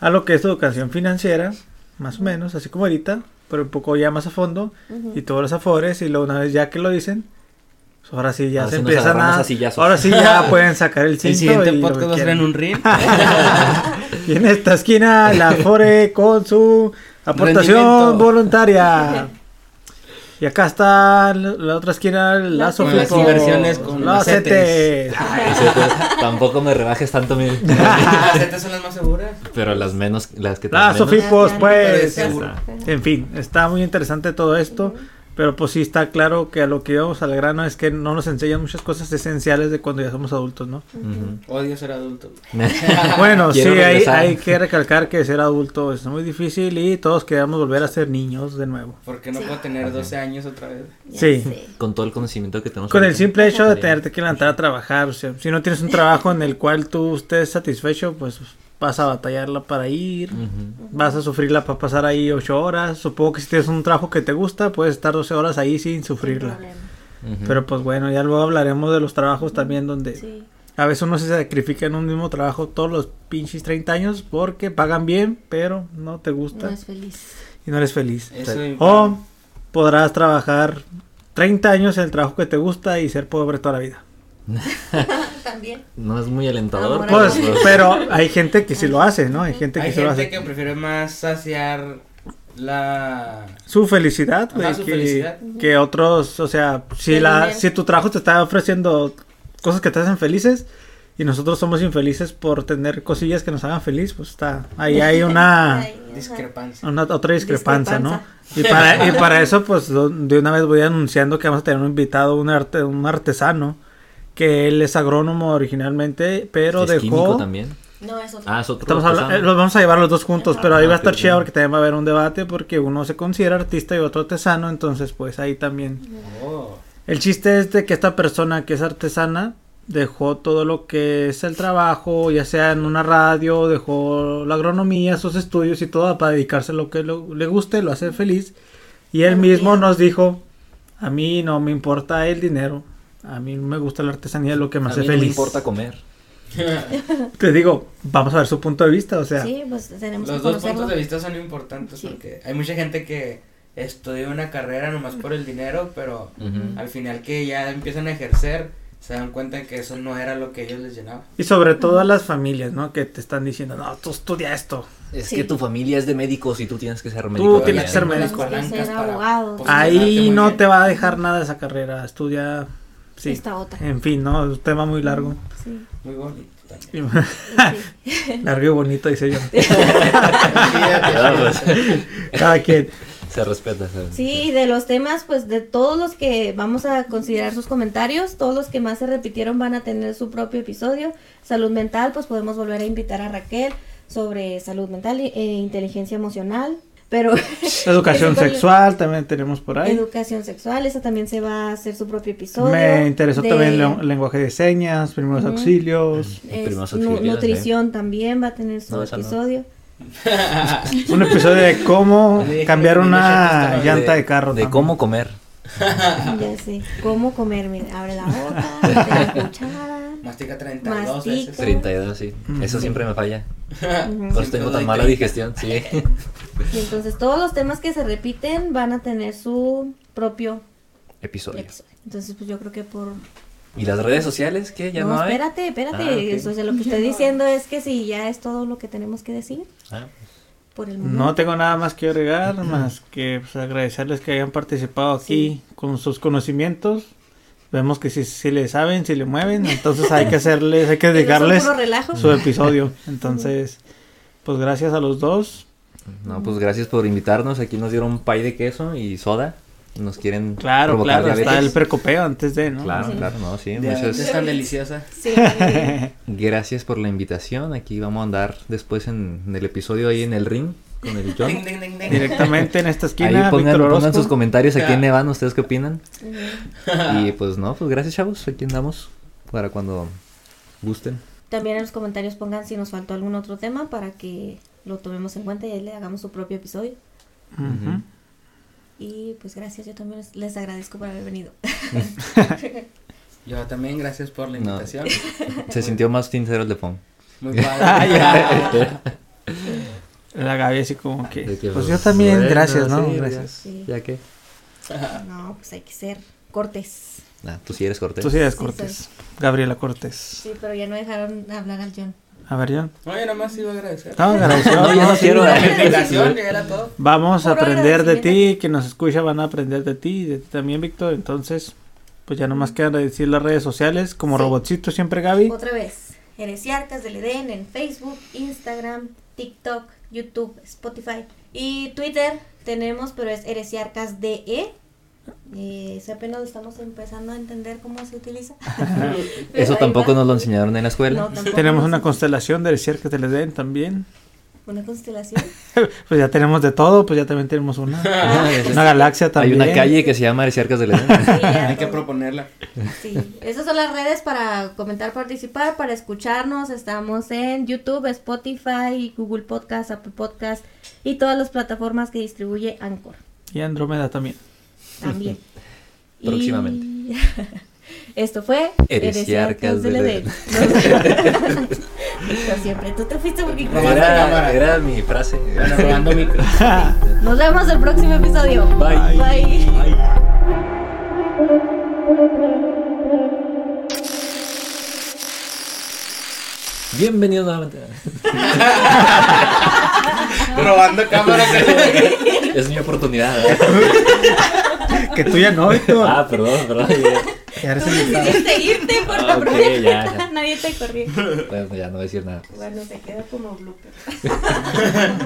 a lo que es educación financiera, más o menos, así como ahorita, pero un poco ya más a fondo y todos los afores y luego una vez ya que lo dicen, ahora sí ya Ahora se sí empiezan a, ahora sí ya pueden sacar el El cinto siguiente y podcast va a ser en un ring. Y en esta esquina la afore con su aportación voluntaria. Y acá está la otra esquina, la Con las inversiones, con los los CETES. Tampoco me rebajes tanto mi... Las setas son las más seguras. Pero las menos, las que Las menos- Sofipos, pues. En fin, está muy interesante todo esto. Pero pues sí está claro que a lo que íbamos al grano es que no nos enseñan muchas cosas esenciales de cuando ya somos adultos, ¿no? Ujú. Odio ser adulto. Bueno, sí, hay, hay que recalcar que ser adulto es muy difícil y todos queremos volver a ser niños de nuevo. Porque no Sí. puedo tener 12 años otra vez. Ya Sí. sé. Con todo el conocimiento que tenemos. Con el simple hecho de tenerte que levantar a trabajar, o sea, si no tienes un trabajo en el cual tú estés satisfecho, pues vas a batallarla para ir, vas a sufrirla para pasar ahí ocho horas. Supongo que si tienes un trabajo que te gusta, puedes estar 12 horas ahí sin Sin sufrirla. Pero pues bueno, ya luego hablaremos de los trabajos también donde Sí. a veces uno se sacrifica en un mismo trabajo todos los pinches 30 años porque pagan bien, pero no te gusta No es feliz. y no eres feliz. Eso. O podrás trabajar 30 años en el trabajo que te gusta y ser pobre toda la vida. También. No es muy alentador. Ahora Pues, Bueno. pero hay gente que sí lo hace, ¿no? Hay gente que Hay sí lo gente hace. que prefiere más saciar la... Su felicidad, Ajá, güey, su que, felicidad. que otros, o sea, si la si tu trabajo te está ofreciendo cosas que te hacen felices, y nosotros somos infelices por tener cosillas que nos hagan feliz, pues está, ahí hay una. Discrepancia. una otra discrepancia, ¿no? Y para, y para eso, pues de una vez voy anunciando que vamos a tener un invitado, un, arte, un artesano, que él es agrónomo originalmente, pero ¿Es químico dejó... también? No, es otro. Ah, es otro. Estamos hablando, artesano. los vamos a llevar los dos juntos, pero ahí va a estar ok, chido porque también va a haber un debate porque uno se considera artista y otro artesano, entonces pues ahí también. Oh. El chiste es de que esta persona que es artesana dejó todo lo que es el trabajo, ya sea en una radio, dejó la agronomía, sus estudios y todo para dedicarse a lo que lo- le guste, lo hace feliz. Y él mismo nos dijo, a mí no me importa el dinero, a mí me gusta la artesanía, lo que me A hace mí no me feliz. importa comer. Te digo, vamos a ver su punto de vista, o sea, Sí, pues tenemos Los que dos conocerlo. puntos de vista son importantes Sí. porque hay mucha gente que estudia una carrera nomás por el dinero, pero al final que ya empiezan a ejercer, se dan cuenta que eso no era lo que ellos les llenaba. y sobre todo a las familias, ¿no? Que te están diciendo, no, tú estudia esto. Es Sí. que tu familia es de médicos y tú tienes que ser médico. Tú tienes que ser médico. Ahí no bien. te va a dejar nada esa carrera, estudia... Sí. Esta otra. En fin, ¿no? Es un tema muy largo. Sí. Muy bonito sí. largo y bonito, dice yo. Cada quien. se respeta. se- Sí, de los temas, pues de todos los que vamos a considerar sus comentarios, todos los que más se repitieron van a tener su propio episodio. Salud mental, pues podemos volver a invitar a Raquel sobre salud mental e inteligencia emocional. Pero Educación sexual también tenemos por ahí. educación sexual, esa también se va a hacer su propio episodio. Me interesó De- también el lenguaje de señas, primeros Ujú. auxilios. es Primeros nu- auxilios, nutrición también va a tener su No, esa no. episodio. Un episodio de cómo cambiar una llanta de carro. De también. cómo comer. Ya sé. ¿Cómo comer? Mira, abre la boca, la cuchara. Mastica 32 Mastica. veces. 32, sí. Eso siempre me falla. Eso tengo tan mala digestión, sí. Y entonces todos los temas que se repiten van a tener su propio Episodio. episodio. Entonces, pues yo creo que por... ¿Y las redes sociales qué? ¿Ya no, hay? espérate, espérate. Ah, ok. Eso, o sea, lo que estoy diciendo es que si ya es todo lo que tenemos que decir Ah, por el momento. No tengo nada más que agregar, más que pues, agradecerles que hayan participado aquí con sus conocimientos. Vemos que si, si le saben, si le mueven, entonces hay que hacerles, hay que no dedicarles su episodio. Entonces, pues gracias a los dos. No, pues gracias por invitarnos. Aquí nos dieron pay de queso y soda. Nos quieren Claro, provocar claro, está diabetes. el precopeo antes de, ¿no? Claro, Sí. claro, no, sí. Muchas- es tan deliciosa. Sí. Gracias por la invitación. Aquí vamos a andar después en, en el episodio ahí en el ring con el John. Ding, ding, ding, ding. Directamente en esta Ahí esquina, pongan, Víctor pongan Orozco. sus comentarios aquí en Ya. Nevan, ustedes qué opinan. Y pues no, pues gracias chavos, aquí andamos para cuando gusten. También en los comentarios pongan si nos faltó algún otro tema para que lo tomemos en cuenta y ahí le hagamos su propio episodio. Y pues gracias, yo también les- agradezco por haber venido. Yo también, gracias por la No. invitación. Se sintió más sincero el de Pong. Muy padre. Ah, ya. La Gaby así como que, que, pues yo también, bueno, gracias, ¿no? sí, gracias. Sí. ¿Ya qué? No, pues hay que ser cortés. Ah, tú sí eres cortés. Tú sí eres Sí, Cortés. Gabriela Cortés. Sí, pero ya no dejaron hablar al John. A ver, John. No, yo nomás iba a agradecer. No, agradecido. No, yo no sí. quiero. Era todo. Vamos a aprender de ti, que nos escucha van a aprender de ti, de ti también, Víctor. Entonces, pues ya nomás queda decir las redes sociales, como Sí. robotcito siempre, Gaby. Otra vez, Heresiarcas del Edén en Facebook, Instagram, TikTok, YouTube, Spotify y Twitter tenemos, pero es Heresiarcas DE. Eh, apenas lo estamos empezando a entender cómo se utiliza. Eso tampoco va. nos lo enseñaron en la escuela. No, Tenemos una constelación de cerca de Edén también. Una constelación. Pues ya tenemos de todo, pues ya también tenemos una. Ah, Una galaxia Hay también. una calle que se llama Areciarcas del Edén. Sí, Hay que proponerla. Sí, esas son las redes para comentar, participar, para escucharnos. Estamos en YouTube, Spotify, Google Podcast, Apple Podcast y todas las plataformas que distribuye Anchor Y Andrómeda también. también. Y- Próximamente. Esto fue Heresiarcas del Edén. Listo, siempre. Tú te fuiste porque. Era, era mi frase. Bueno, robando micro. Nos vemos el próximo episodio. Bye. Bye. Bienvenido nuevamente. robando cámara. que- Es mi oportunidad. Que tú ya no, Víctor. Ah, perdón, perdón. Ya eres decidiste irte por Ah, la ok, propia ya, ya. nadie te corrió. Bueno, ya no voy a decir nada. Bueno, se queda como blooper.